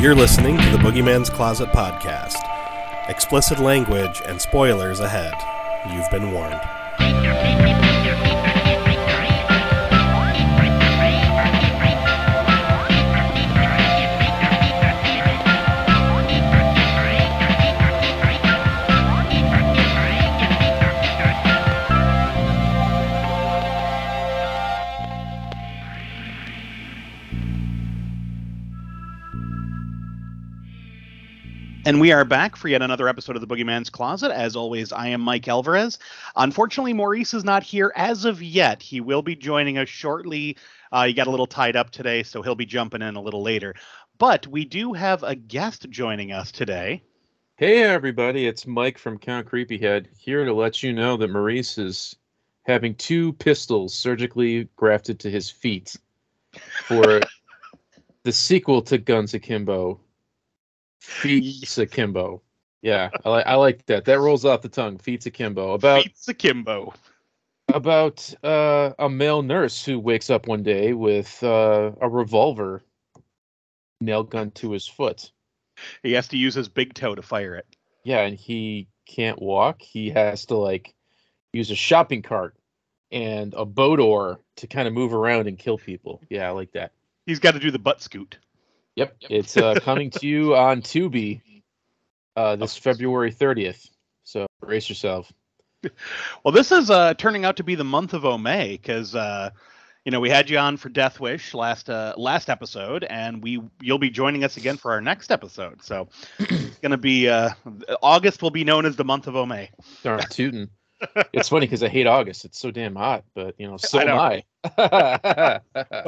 You're listening to the Boogeyman's Closet podcast. Explicit language and spoilers ahead. You've been warned. And we are back for yet another episode of the Boogeyman's Closet. As always, I am Mike Alvarez. Unfortunately, Maurice is not here as of yet. He will be joining us shortly. Uh, he got a little tied up today, so he'll be jumping in a little later. But we do have a guest joining us today. Hey everybody, it's Mike from Count Creepyhead here to let you know that Maurice is having two pistols surgically grafted to his feet for the sequel to Guns Akimbo, Feet Akimbo. Yeah, I like I like that. That rolls off the tongue. Feet Akimbo. About Feats Akimbo. about uh, a male nurse who wakes up one day with uh, a revolver nail gun to his foot. He has to use his big toe to fire it. Yeah, and he can't walk. He has to like use a shopping cart and a boat oar to kind of move around and kill people. Yeah, I like that. He's got to do the butt scoot. Yep, it's uh, coming to you on Tubi uh, this February 30th. So brace yourself. Well, this is uh, turning out to be the month of Omay because uh, you know we had you on for Death Wish last uh, last episode, and we you'll be joining us again for our next episode. So it's gonna be uh, August will be known as the month of Omay. Darn tootin'. it's funny because I hate August. It's so damn hot, but you know, so I am I.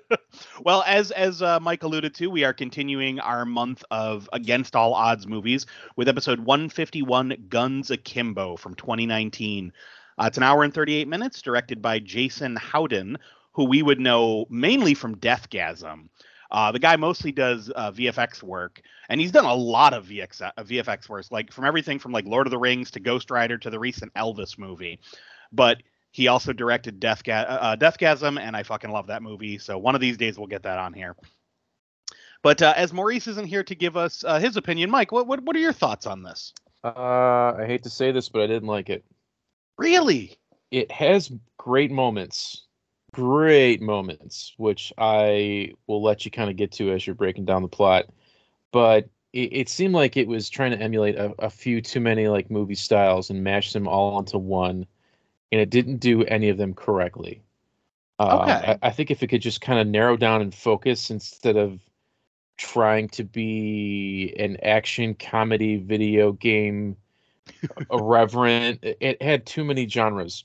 Well, as as uh, Mike alluded to, we are continuing our month of Against All Odds movies with episode 151, Guns Akimbo from 2019. Uh, it's an hour and 38 minutes, directed by Jason Howden, who we would know mainly from Deathgasm. Uh, the guy mostly does uh, VFX work, and he's done a lot of VX, uh, VFX work, like from everything from like Lord of the Rings to Ghost Rider to the recent Elvis movie. But he also directed Deathga- uh, Deathgasm, and I fucking love that movie. So one of these days we'll get that on here. But uh, as Maurice isn't here to give us uh, his opinion, Mike, what, what what are your thoughts on this? uh, I hate to say this, but I didn't like it. Really? it has great moments great moments which i will let you kind of get to as you're breaking down the plot but it, it seemed like it was trying to emulate a, a few too many like movie styles and mash them all onto one and it didn't do any of them correctly uh, Okay. I, I think if it could just kind of narrow down and focus instead of trying to be an action comedy video game irreverent it- it had too many genres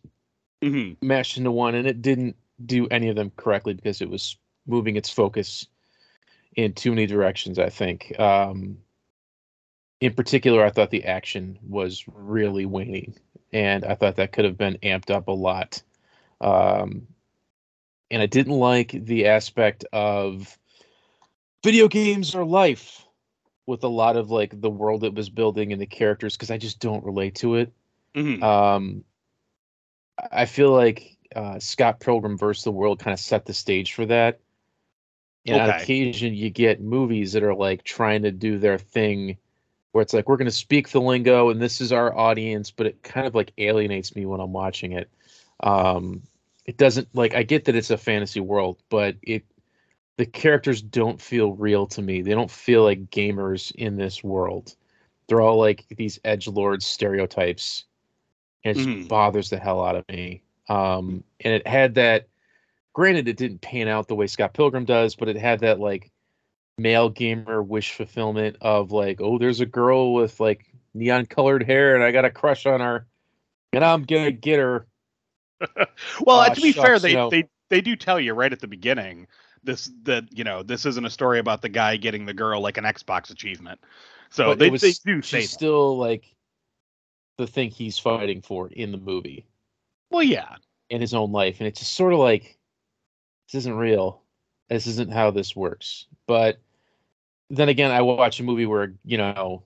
hmm mashed into one, and it didn't do any of them correctly because it was moving its focus in too many directions. I think. Um, in particular, I thought the action was really waning, and I thought that could have been amped up a lot. Um, and I didn't like the aspect of video games are life with a lot of like the world it was building and the characters because I just don't relate to it. hmm Um, I feel like uh, Scott Pilgrim versus the World kind of set the stage for that. And on occasion, you get movies that are like trying to do their thing, where it's like we're going to speak the lingo and this is our audience, but it kind of like alienates me when I'm watching it. Um, it doesn't like I get that it's a fantasy world, but it the characters don't feel real to me. They don't feel like gamers in this world. They're all like these edge lord stereotypes and it just Mhm. bothers the hell out of me. Um, and it had that. Granted, it didn't pan out the way Scott Pilgrim does, but it had that like male gamer wish fulfillment of like, oh, there's a girl with like neon colored hair, and I got a crush on her, and I'm gonna get her. Well, Aw, to be fair, they, they they do tell you right at the beginning this that you know this isn't a story about the guy getting the girl like an Xbox achievement. So But they, was, they do say still like the thing he's fighting for in the movie well, yeah, in his own life, and it's just sort of like this isn't real. This isn't how this works. But then again, I watch a movie where you know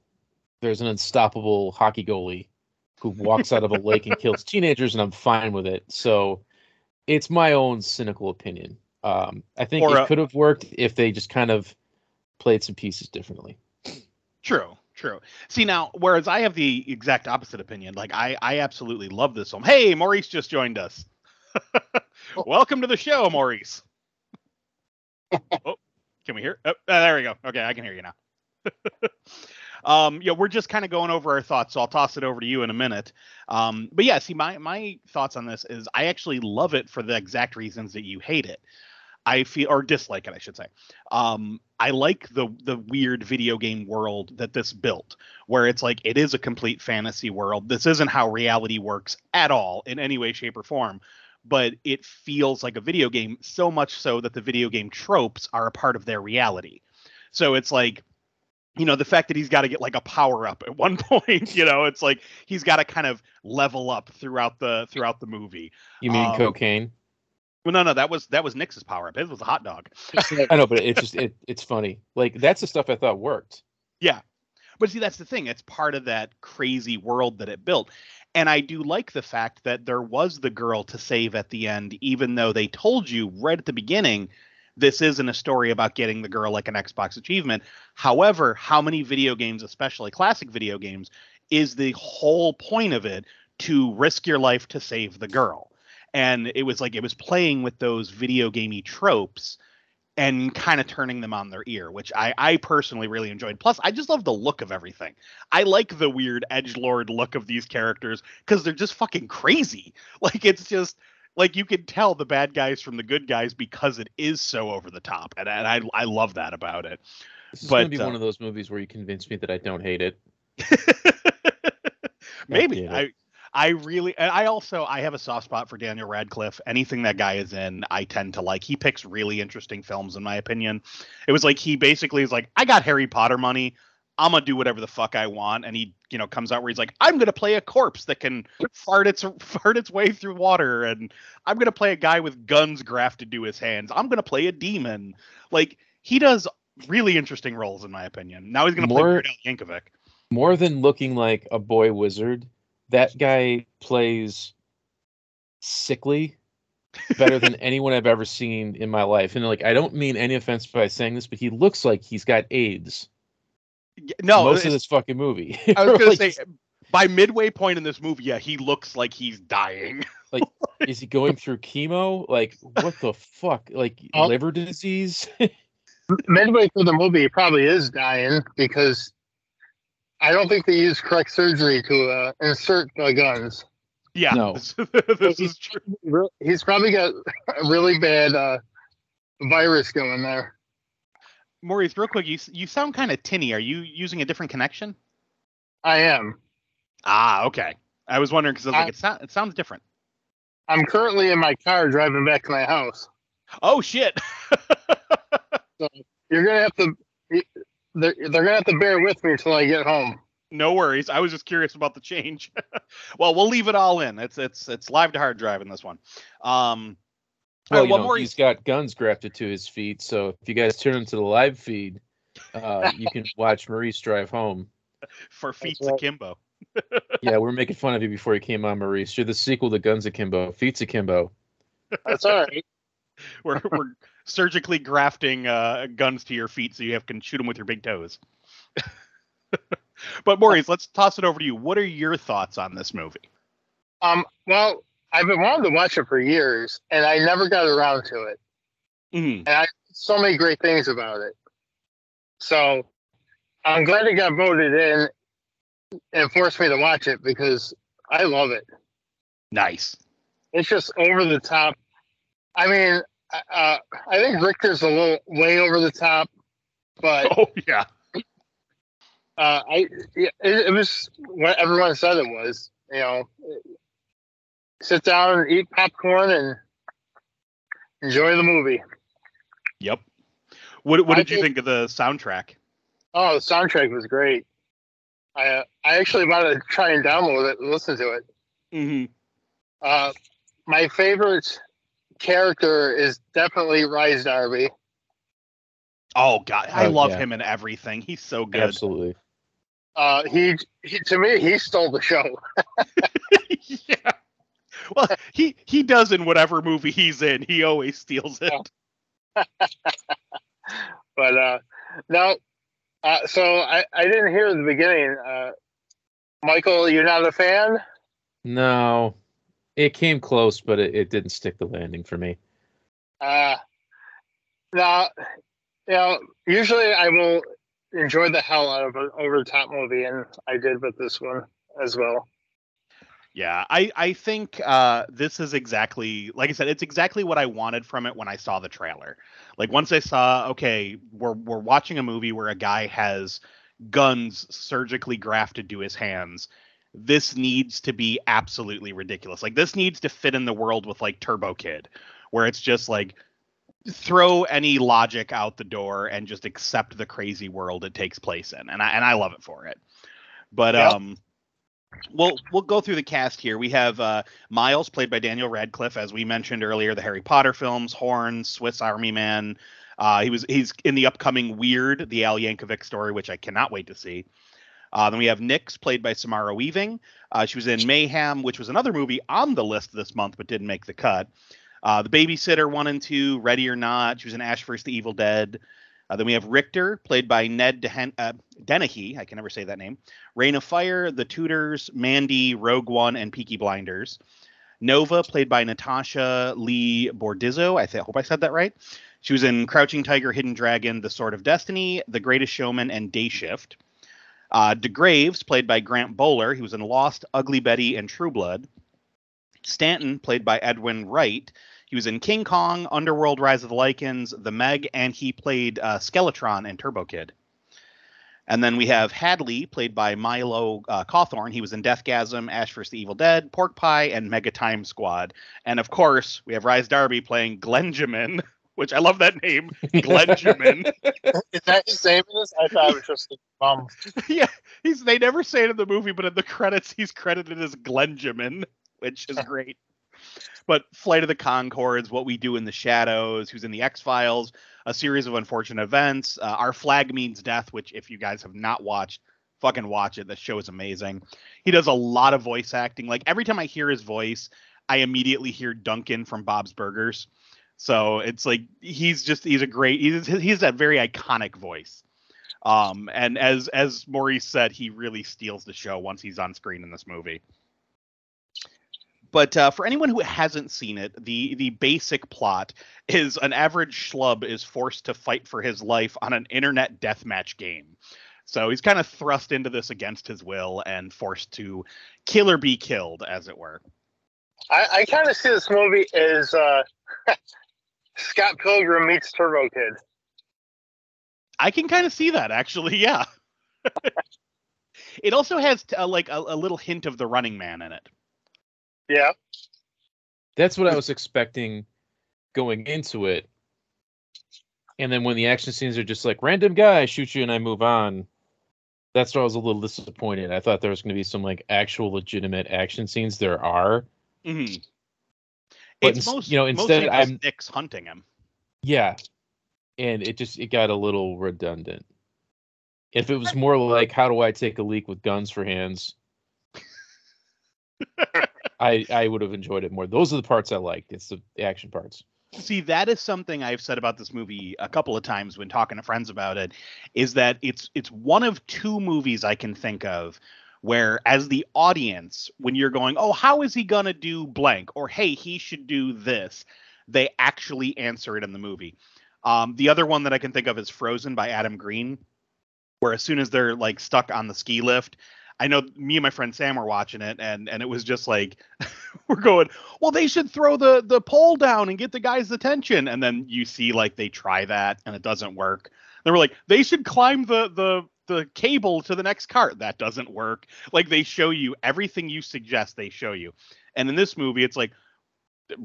there's an unstoppable hockey goalie who walks out of a lake and kills teenagers, and I'm fine with it. So it's my own cynical opinion. Um, I think Or it a- could have worked if they just kind of played some pieces differently. True, true. See now, whereas I have the exact opposite opinion. Like I, I absolutely love this film. Hey, Maurice just joined us. Welcome to the show, Maurice. oh, can we hear? Oh, there we go. Okay, I can hear you now. um, yeah, we're just kind of going over our thoughts, so I'll toss it over to you in a minute. Um, but yeah, see, my my thoughts on this is I actually love it for the exact reasons that you hate it. I feel or dislike it, I should say. Um, I like the the weird video game world that this built, where it's like it is a complete fantasy world. This isn't how reality works at all in any way, shape, or form. But it feels like a video game, so much so that the video game tropes are a part of their reality. So it's like you know the fact that he's got to get like a power up at one point you know it's like he's got to kind of level up throughout the throughout the movie You mean Um, cocaine? well no no that was that was nix's power up it was a hot dog I know, but it's just it, it's funny. Like that's the stuff I thought worked. Yeah but see that's the thing it's part of that crazy world that it built and i do like the fact that there was the girl to save at the end even though they told you right at the beginning this isn't a story about getting the girl like an xbox achievement. However how many video games especially classic video games is the whole point of it to risk your life to save the girl? And it was like it was playing with those video gamey tropes and kind of turning them on their ear, which I, I personally really enjoyed. Plus, I just love the look of everything. I like the weird edge lord look of these characters because they're just fucking crazy. Like it's just like you can tell the bad guys from the good guys because it is so over the top, and, and I I love that about it. This is But, gonna be uh, one of those movies where you convince me that I don't hate it. Maybe I. I really and I also I have a soft spot for Daniel Radcliffe. Anything that guy is in, I tend to like. He picks really interesting films in my opinion. It was like he basically is like, I got Harry Potter money. I'm gonna do whatever the fuck I want. And he, you know, comes out where he's like, I'm gonna play a corpse that can fart its fart its way through water, and I'm gonna play a guy with guns grafted to his hands. I'm gonna play a demon. Like he does really interesting roles in my opinion. Now he's gonna play More- Weird Al Yankovic. More than looking like a boy wizard, that guy plays sickly better than anyone I've ever seen in my life. And like I don't mean any offense by saying this, but he looks like he's got AIDS. No, most of this fucking movie. I was gonna Like, say by midway point in this movie, yeah, he looks like he's dying. Like, is he going through chemo? Like what the fuck? Like Oh. liver disease? midway through the movie, he probably is dying because I don't think they used correct surgery to uh, insert the guns. Yeah, No. this, this is true. He's probably got a really bad uh, virus going there. Maurice, real quick, you you sound kind of tinny. Are you using a different connection? I am. Ah, okay. I was wondering because I was I- like, it, sound, it sounds different. I'm currently in my car driving back to my house. Oh shit. so You're gonna have to. They're, they're gonna have to bear with me until I get home. no worries. I was just curious about the change. well, we'll leave it all in. It's it's it's live to hard drive in this one. Um, well, all right, you well, know, Maurice, he's got guns grafted to his feet. So if you guys turn into the live feed, uh, you can watch Maurice drive home. for Feats right. Akimbo. Yeah, we are making fun of you before you came on, Maurice. You're the sequel to Guns Akimbo, Feats Akimbo. That's all right. We're we're surgically grafting uh, guns to your feet so you have, can shoot them with your big toes. but Maurice, let's toss it over to you. What are your thoughts on this movie? Um. Well, I've been wanting to watch it for years, and I never got around to it. Mhm. And I so many great things about it. So I'm glad it got voted in and forced me to watch it because I love it. Nice. It's just over the top. I mean, uh, I think Richter's a little way over the top, but Oh yeah. uh, I it, it was what everyone said it was. You know, sit down and eat popcorn and enjoy the movie. Yep. What what I did you think- think of the soundtrack? Oh, the soundtrack was great. I uh, I actually wanted to try and download it and listen to it. Mm-hmm. Uh, my favorite character is definitely Rhys Darby. Oh god, I Oh, love yeah. him in everything. He's so good. Absolutely. Uh, he, he to me he stole the show. yeah. Well, he he does in whatever movie he's in. He always steals it. But uh, Now, uh, so I, I didn't hear the beginning. Uh, Michael, you're not a fan? No, it came close, but it, it didn't stick the landing for me. Uh, now, you know, usually I will enjoy the hell out of an over the top movie, and I did with this one as well. Yeah, I I think uh, this is exactly like I said. It's exactly what I wanted from it when I saw the trailer. Like once I saw, okay, we're we're watching a movie where a guy has guns surgically grafted to his hands. This needs to be absolutely ridiculous. Like this needs to fit in the world with like Turbo Kid, where it's just like throw any logic out the door and just accept the crazy world it takes place in. And I and I love it for it. But Yep. um we'll we'll go through the cast here. We have uh, Miles, played by Daniel Radcliffe, as we mentioned earlier, the Harry Potter films, Horn, Swiss Army Man. Uh, he was he's in the upcoming Weird, the Al Yankovic story, which I cannot wait to see. Uh, then we have Nix, played by Samara Weaving. Uh, she was in Mayhem, which was another movie on the list this month, but didn't make the cut. Uh, the Babysitter one and two, Ready or Not. She was in Ash vs. the Evil Dead. Uh, then we have Richter, played by Ned Dehen- uh, Dennehy. I can never say that name. Reign of Fire, The Tudors, Mandy, Rogue One, and Peaky Blinders. Nova, played by Natasha Lee Bordizzo. I th- hope I said that right. She was in Crouching Tiger, Hidden Dragon, The Sword of Destiny, The Greatest Showman, and Day Shift. Uh, DeGraves, played by Grant Bowler. He was in Lost, Ugly Betty, and True Blood. Stanton, played by Edwin Wright. He was in King Kong, Underworld, Rise of the Lycans, The Meg, and he played uh, Skeletron and Turbo Kid. And then we have Hadley, played by Milo uh, Cawthorne. He was in Deathgasm, Ash vs. the Evil Dead, Pork Pie, and Mega Time Squad. And of course, we have Rhys Darby playing Glenjamin, which I love that name, Glenjamin. Is that his name in this? I thought it was just a bum. yeah, he's they never say it in the movie, but in the credits he's credited as Glenjamin, which is great. But Flight of the Conchords, What We Do in the Shadows, who's in the X Files, a series of unfortunate events. Uh, Our Flag Means Death, which if you guys have not watched, fucking watch it. The show is amazing. He does a lot of voice acting. Like every time I hear his voice, I immediately hear Duncan from Bob's Burgers. So it's like he's just he's a great he's he's that very iconic voice. Um, and as as Maurice said, he really steals the show once he's on screen in this movie. But uh, for anyone who hasn't seen it, the the basic plot is an average schlub is forced to fight for his life on an internet deathmatch game. So he's kind of thrust into this against his will and forced to kill or be killed, as it were. I, I kind of see this movie as uh, Scott Pilgrim meets Turbo Kid. I can kind of see that actually. Yeah. it also has uh, like a, a little hint of the Running Man in it. Yeah. That's what I was expecting going into it. And then when the action scenes are just like random guy shoot you and I move on, that's where I was a little disappointed. I thought there was going to be some like actual legitimate action scenes. There are, Mm-hmm. But It's ins- most, you know, instead I'm- Nix hunting him. yeah, and it just it got a little redundant. If it was more like how do I take a leak with guns for hands, I I would have enjoyed it more. Those are the parts I liked. It's the, the action parts. See, that is something I've said about this movie a couple of times when talking to friends about it, is that it's it's one of two movies I can think of where as the audience, when you're going, Oh, how is he gonna do blank? Or hey, he should do this, they actually answer it in the movie. Um, the other one that I can think of is Frozen by Adam Green, where as soon as they're like stuck on the ski lift, I know me and my friend Sam were watching it, and and it was just like we're going, well, they should throw the the pole down and get the guy's attention, and then you see like they try that and it doesn't work. They were like, they should climb the the the cable to the next cart. That doesn't work. Like they show you everything you suggest. They show you, and in this movie, it's like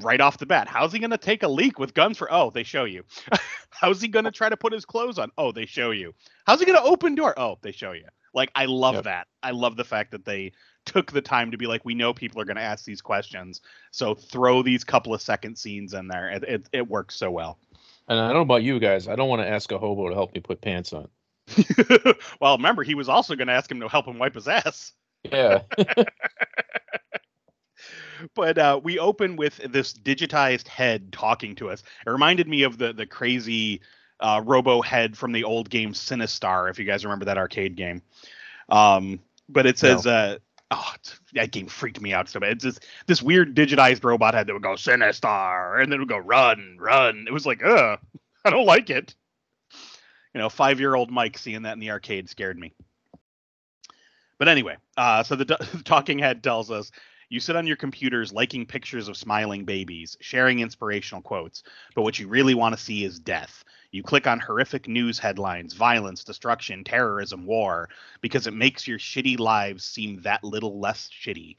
right off the bat, how's he gonna take a leak with guns for? Oh, they show you. how's he gonna try to put his clothes on? Oh, they show you. How's he gonna open door? Oh, they show you. Like I love Yep. that. I love the fact that they took the time to be like, we know people are going to ask these questions, so throw these couple of second scenes in there. It it, it works so well. And I don't know about you guys. I don't want to ask a hobo to help me put pants on. well, remember he was also going to ask him to help him wipe his ass. Yeah. But uh, we open with this digitized head talking to us. It reminded me of the the crazy uh, Robo Head from the old game Sinistar, if you guys remember that arcade game. Um, but it says, uh, oh, that game freaked me out so bad. It's just this weird digitized robot head that would go Sinistar and then it would go run, run. It was like, ugh, I don't like it. You know, five year old Mike seeing that in the arcade scared me. But anyway, uh, so the, talking head tells us you sit on your computers liking pictures of smiling babies, sharing inspirational quotes, but what you really want to see is death. You click on horrific news headlines, violence, destruction, terrorism, war, because it makes your shitty lives seem that little less shitty.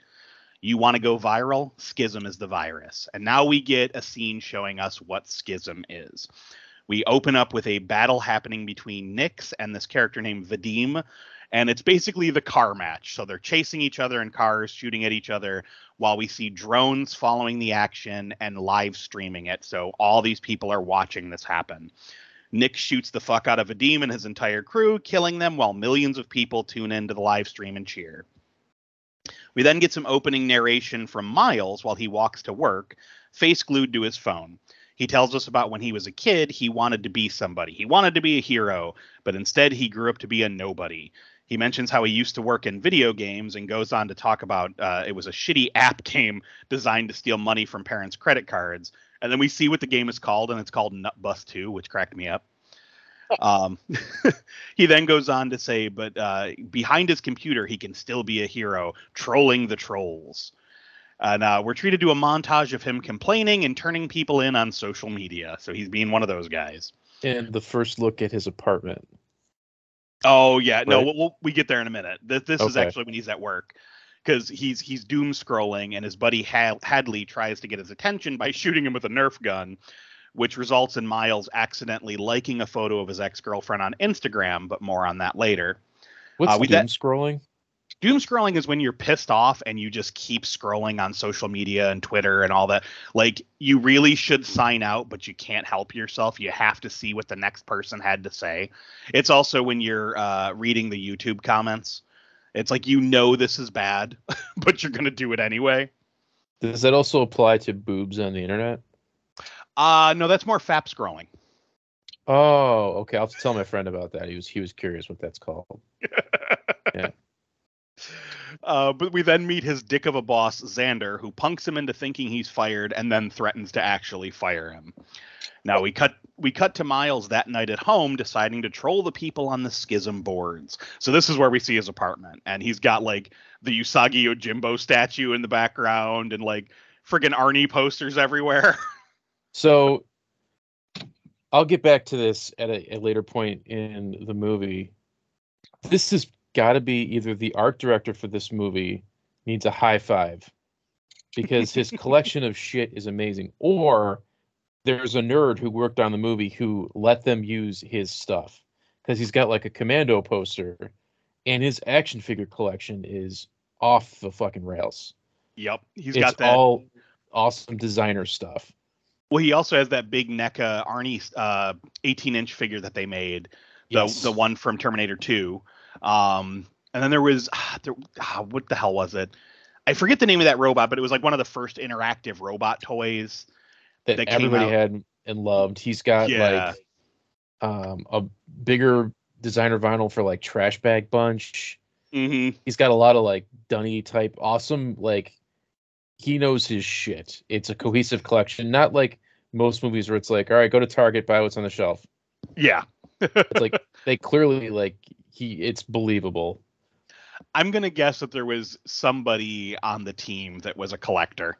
You want to go viral? Schism is the virus. And now we get a scene showing us what schism is. We open up with a battle happening between Nix and this character named Vadim, and it's basically the car match. So they're chasing each other in cars, shooting at each other, while we see drones following the action and live streaming it. So all these people are watching this happen. Nix shoots the fuck out of Vadim and his entire crew, killing them while millions of people tune into the live stream and cheer. We then get some opening narration from Miles while he walks to work, face glued to his phone. He tells us about when he was a kid, he wanted to be somebody. He wanted to be a hero, but instead he grew up to be a nobody. He mentions how he used to work in video games and goes on to talk about uh, it was a shitty app game designed to steal money from parents' credit cards. And then we see what the game is called, and it's called Nut Bust 2, which cracked me up. Um, he then goes on to say, but uh, behind his computer, he can still be a hero, trolling the trolls. And uh, we're treated to a montage of him complaining and turning people in on social media. So he's being one of those guys. And the first look at his apartment. Oh yeah, no, we'll, we'll, we get there in a minute. This, this is actually when he's at work because he's he's doom scrolling, and his buddy Had- Hadley tries to get his attention by shooting him with a Nerf gun, which results in Miles accidentally liking a photo of his ex girlfriend on Instagram. But more on that later. What's Uh, doom then- scrolling? Doom scrolling is when you're pissed off and you just keep scrolling on social media and Twitter and all that. Like you really should sign out, but you can't help yourself. You have to see what the next person had to say. It's also when you're uh, reading the YouTube comments. It's like you know this is bad, but you're gonna do it anyway. Does that also apply to boobs on the internet? Uh no, that's more fap scrolling. Oh, okay. I'll tell my friend about that. He was he was curious what that's called. Uh, but we then meet his dick of a boss, Xander, who punks him into thinking he's fired and then threatens to actually fire him. Now we cut we cut to Miles that night at home, deciding to troll the people on the schism boards. So this is where we see his apartment, and he's got like the Usagi Yojimbo statue in the background, and like friggin' Arnie posters everywhere. So I'll get back to this at a, a later point in the movie. This has got to be either the art director for this movie needs a high five because his collection of shit is amazing, or there's a nerd who worked on the movie who let them use his stuff because he's got like a commando poster and his action figure collection is off the fucking rails. yep, he's it's got that. all awesome designer stuff. Well, he also has that big NECA Arnie uh, 18 inch figure that they made, the Yes. the one from Terminator 2. Um, and then there was ah, there, ah, what the hell was it? I forget the name of that robot, but it was like one of the first interactive robot toys. that, that came everybody out- had and loved. He's got Yeah. like um a bigger designer vinyl for like Trash Bag Bunch. Mm-hmm. He's got a lot of like Dunny type awesome like he knows his shit. It's a cohesive collection, not like most movies where it's like, all right, go to Target, buy what's on the shelf. Yeah, It's like they clearly like he it's believable. I'm gonna guess that there was somebody on the team that was a collector.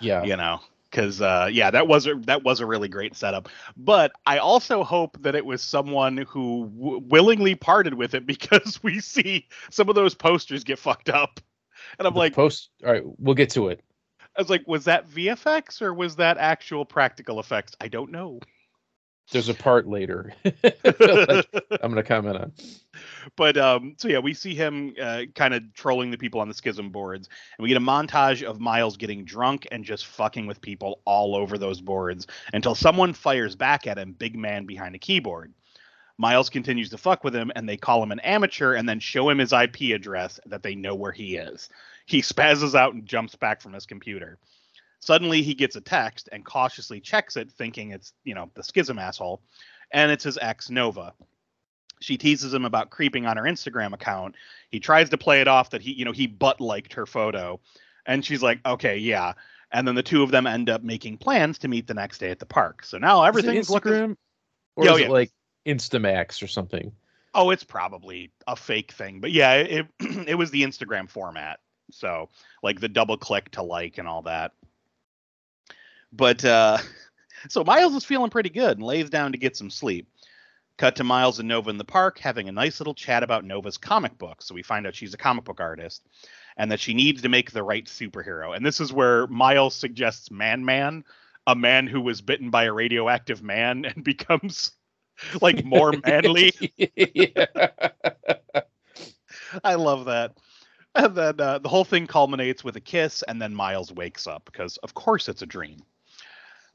Yeah. you know because uh, yeah that was a that was a really great setup but i also hope that it was someone who w- willingly parted with it because we see some of those posters get fucked up and i'm The like post all right, we'll get to it. i was like was that vfx or was that actual practical effects i don't know There's a part later. like, I'm gonna comment on. but um so yeah we see him uh, kind of trolling the people on the schism boards and we get a montage of miles getting drunk and just fucking with people all over those boards until someone fires back at him big man behind a keyboard miles continues to fuck with him and they call him an amateur and then show him his ip address that they know where he is he spazzes out and jumps back from his computer suddenly he gets a text and cautiously checks it thinking it's you know the schism asshole and it's his ex Nova. She teases him about creeping on her Instagram account. He tries to play it off that he, you know, he butt liked her photo, and she's like, "Okay, yeah." And then the two of them end up making plans to meet the next day at the park. So now everything's it looking. Instagram, or Yeah, oh, is yeah. it like Instamax or something? Oh, it's probably a fake thing, but yeah, it it was the Instagram format. So like the double click to like and all that. But uh so Miles is feeling pretty good and lays down to get some sleep. Cut to Miles and Nova in the park having a nice little chat about Nova's comic book. So we find out she's a comic book artist and that she needs to make the right superhero. And this is where Miles suggests Man Man, a man who was bitten by a radioactive man and becomes like more manly. I love that. And then uh, the whole thing culminates with a kiss, and then Miles wakes up because, of course, it's a dream.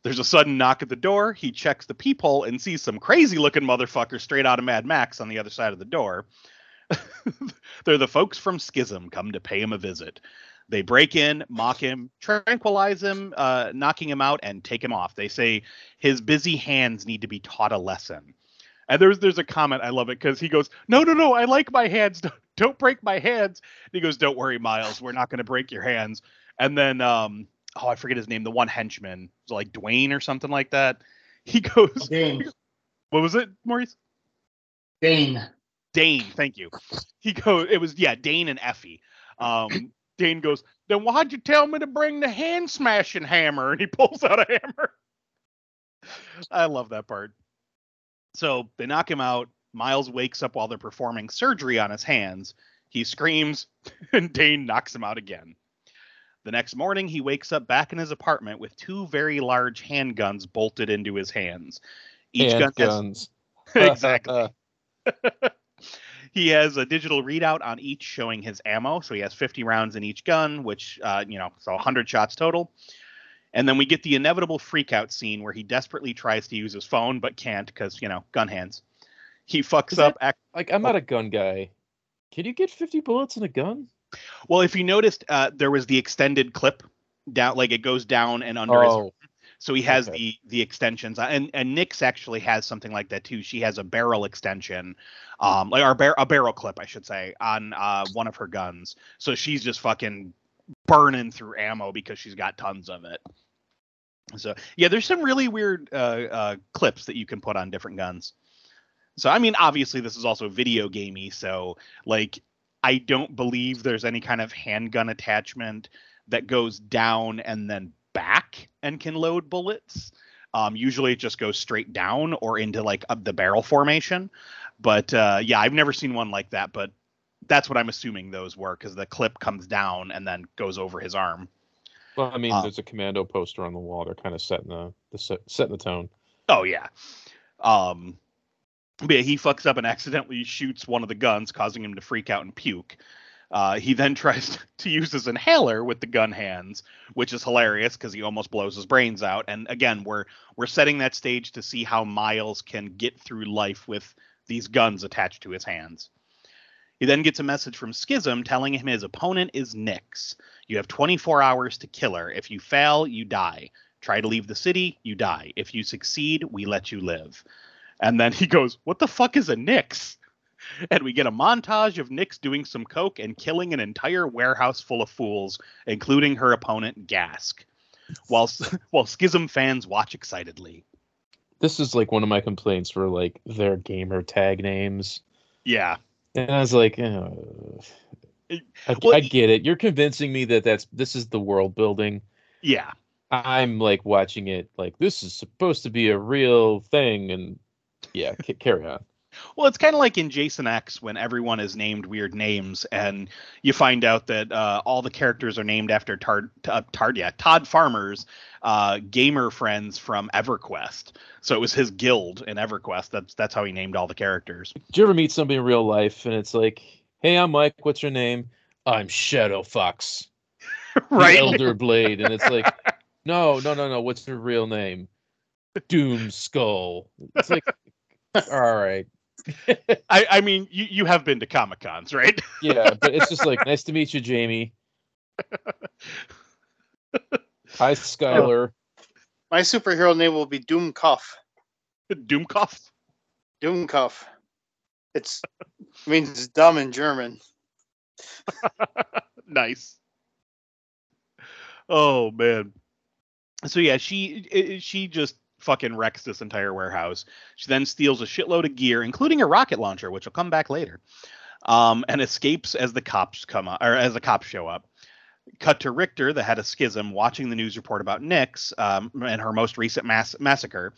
There's a sudden knock at the door. He checks the peephole and sees some crazy looking motherfucker straight out of Mad Max on the other side of the door. They're the folks from Schism come to pay him a visit. They break in, mock him, tranquilize him, uh, knocking him out, and take him off. They say his busy hands need to be taught a lesson. And there's there's a comment I love it because he goes, no no no I like my hands don't, break my hands. And he goes, don't worry Miles, we're not going to break your hands. And then um oh I forget his name, the one henchman, like Dwayne or something like that. He goes, Dane. what was it, Maurice? Dane. Dane, thank you. He goes, it was yeah, Dane and Effie. Um, Dane goes, then why'd you tell me to bring the hand smashing hammer? And he pulls out a hammer. I love that part. So they knock him out. Miles wakes up while they're performing surgery on his hands. He screams, and Dane knocks him out again. The next morning, he wakes up back in his apartment with two very large handguns bolted into his hands. Each gun has exactly. he has a digital readout on each showing his ammo. So he has 50 rounds in each gun, which, uh, you know, so 100 shots total. And then we get the inevitable freakout scene where he desperately tries to use his phone but can't because, you know, gun hands. He fucks Is up. Ac- like I'm not a gun guy. Can you get 50 bullets in a gun? Well, if you noticed, uh, there was the extended clip down, like it goes down and under his Oh, So he has Okay. the the extensions, and and Nix actually has something like that too. She has a barrel extension, um, like or bar- a barrel clip, I should say, on uh one of her guns. So she's just fucking burning through ammo because she's got tons of it. So yeah, there's some really weird uh, uh clips that you can put on different guns. So I mean, obviously this is also video gamey, so like I don't believe there's any kind of handgun attachment that goes down and then back and can load bullets. Um, usually it just goes straight down or into like the barrel formation. But uh, yeah, I've never seen one like that. But that's what I'm assuming those were because the clip comes down and then goes over his arm. well, I mean, Uh, there's a commando poster on the wall. They're kind of setting the the set, setting the tone. Oh yeah. Um, but he fucks up and accidentally shoots one of the guns, causing him to freak out and puke. Uh, he then tries to use his inhaler with the gun hands, which is hilarious because he almost blows his brains out. And again, we're we're setting that stage to see how Miles can get through life with these guns attached to his hands. He then gets a message from Schism telling him his opponent is Nix. You have 24 hours to kill her. If you fail, you die. Try to leave the city, you die. If you succeed, we let you live. And then he goes, What the fuck is a Nix? And we get a montage of Nix doing some coke and killing an entire warehouse full of fools, including her opponent Gask. While while Schism fans watch excitedly. This is like one of my complaints for like their gamer tag names. Yeah. And I was like, oh. I, Well, I get it. You're convincing me that that's this is the world building. Yeah. I'm like watching it like this is supposed to be a real thing, and yeah, carry on. Well, it's kind of like in Jason X when everyone is named weird names, and you find out that uh, all the characters are named after Tard, uh, Tard, yeah, Todd Farmer's uh, gamer friends from EverQuest. So it was his guild in EverQuest. That's that's how he named all the characters. Do you ever meet somebody in real life and it's like, hey, I'm Mike. What's your name? I'm Shadow Fox, right? Elder Blade, and it's like, no, no, no, no. What's your real name? Doom Skull. It's like, all right, I, I mean, you, you have been to Comic Cons, right? yeah, but it's just like, nice to meet you, Jamie. Hi, Skylar. My superhero name will be Doom Cuff. Doomcoff. Dummkopf. It's means dumb in German. nice. Oh man. So yeah, she she just fucking wrecks this entire warehouse. She then steals a shitload of gear, including a rocket launcher, which will come back later, um, and escapes as the cops come up, or as the cops show up. Cut to Richter, the head of Schism, watching the news report about Nix um, and her most recent mass- massacre.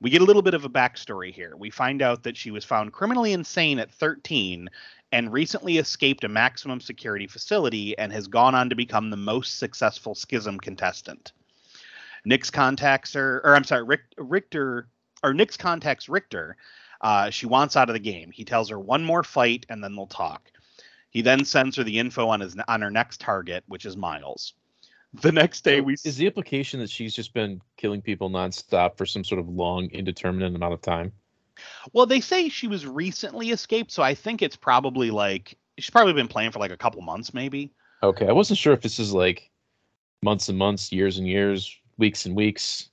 We get a little bit of a backstory here. We find out that she was found criminally insane at 13 and recently escaped a maximum security facility and has gone on to become the most successful Schism contestant. Nix contacts her, or I'm sorry, Rick, Richter, or Nix contacts Richter. Uh, she wants out of the game. He tells her one more fight and then they'll talk. He then sends her the info on his on her next target, which is Miles. The next day, So we is the implication that she's just been killing people nonstop for some sort of long, indeterminate amount of time? Well, they say she was recently escaped, so I think it's probably like she's probably been playing for like a couple months, maybe. Okay, I wasn't sure if this is like months and months, years and years, weeks and weeks.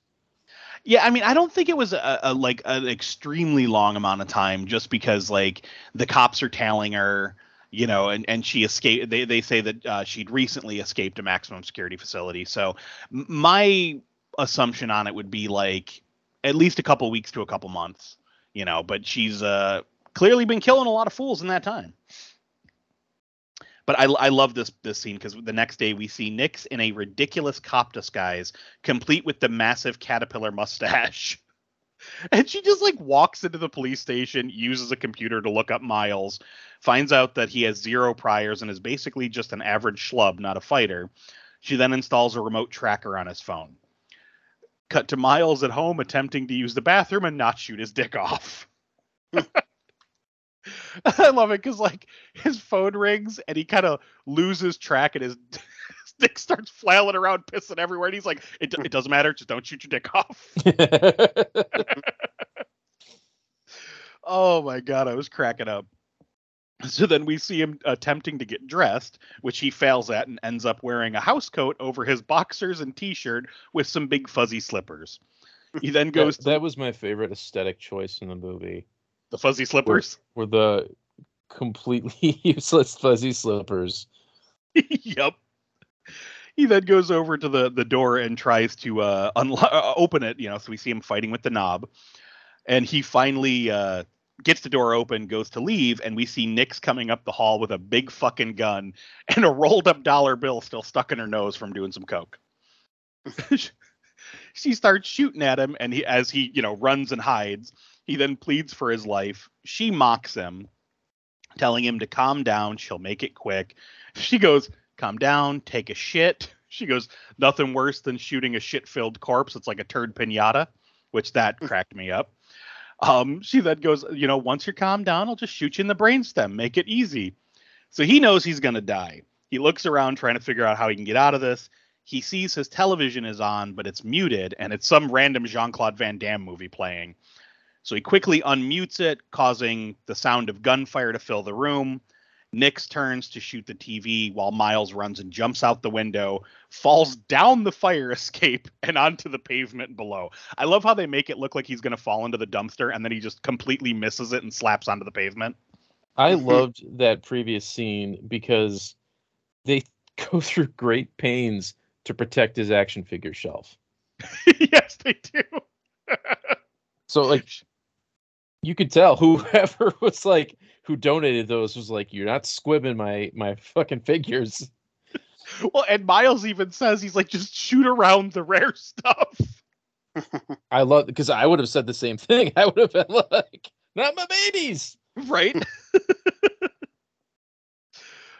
Yeah, I mean, I don't think it was a, a like an extremely long amount of time, just because like the cops are tailing her, you know, and and she escaped. They they say that uh, she'd recently escaped a maximum security facility. So my assumption on it would be like at least a couple weeks to a couple months, you know. But she's uh clearly been killing a lot of fools in that time. But I, I love this this scene because the next day we see Nix in a ridiculous cop disguise, complete with the massive caterpillar mustache. And she just like walks into the police station, uses a computer to look up Miles, finds out that he has zero priors and is basically just an average schlub, not a fighter. She then installs a remote tracker on his phone. Cut to Miles at home attempting to use the bathroom and not shoot his dick off. I love it because like his phone rings and he kind of loses track and his, his dick starts flailing around, pissing everywhere. And he's like, it, it doesn't matter, just don't shoot your dick off. Oh my god, I was cracking up. So then we see him attempting to get dressed, which he fails at and ends up wearing a house coat over his boxers and t-shirt with some big fuzzy slippers. He then goes that, to that was my favorite aesthetic choice in the movie. The fuzzy slippers. Were the completely useless fuzzy slippers. yep. He then goes over to the the door and tries to uh, unlo- uh, open it. You know, so we see him fighting with the knob, and he finally uh, gets the door open, goes to leave, and we see Nix coming up the hall with a big fucking gun and a rolled up dollar bill still stuck in her nose from doing some coke. she starts shooting at him, and he as he you know runs and hides. He then pleads for his life. She mocks him, telling him to calm down. She'll make it quick. She goes, calm down, take a shit. She goes, nothing worse than shooting a shit filled corpse. It's like a turd pinata, which that cracked me up. Um, she then goes, you know, once you're calmed down, I'll just shoot you in the brainstem, make it easy. So he knows he's gonna die. He looks around trying to figure out how he can get out of this. He sees his television is on, but it's muted, and it's some random Jean Claude Van Damme movie playing. So he quickly unmutes it, causing the sound of gunfire to fill the room. Nix turns to shoot the TV while Miles runs and jumps out the window, falls down the fire escape and onto the pavement below. I love how they make it look like he's going to fall into the dumpster and then he just completely misses it and slaps onto the pavement. I mm-hmm. loved that previous scene because they go through great pains to protect his action figure shelf. yes, they do. So like you could tell whoever was like who donated those was like, You're not squibbing my my fucking figures. Well, and Miles even says he's like, just shoot around the rare stuff. I love because I would have said the same thing. I would have been like, not my babies. right?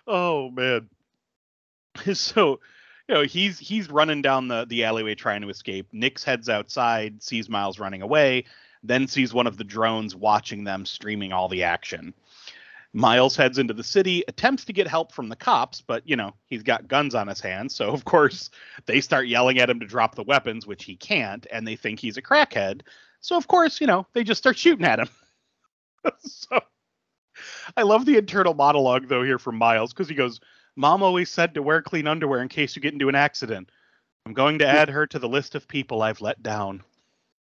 oh man. So, you know, he's he's running down the the alleyway trying to escape. Nix heads outside, sees Miles running away, then sees one of the drones watching them streaming all the action. Miles heads into the city, attempts to get help from the cops, but you know, he's got guns on his hands, so of course they start yelling at him to drop the weapons, which he can't, and they think he's a crackhead. So of course, you know, they just start shooting at him. so I love the internal monologue though here from Miles because he goes, "Mom always said to wear clean underwear in case you get into an accident. I'm going to add her to the list of people I've let down."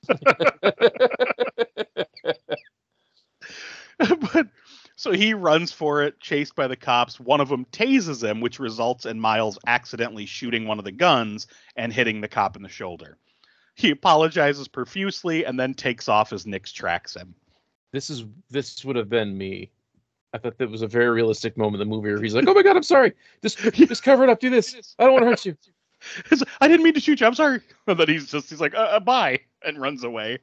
But so he runs for it, chased by the cops. One of them tases him, which results in Miles accidentally shooting one of the guns and hitting the cop in the shoulder. He apologizes profusely and then takes off as Nix tracks him. This is this would have been me. I thought that was a very realistic moment in the movie where he's like, "Oh my god, I'm sorry. Just just cover it up. Do this. I don't want to hurt you." I didn't mean to shoot you. I'm sorry. And then he's just he's like, uh, uh, bye, and runs away.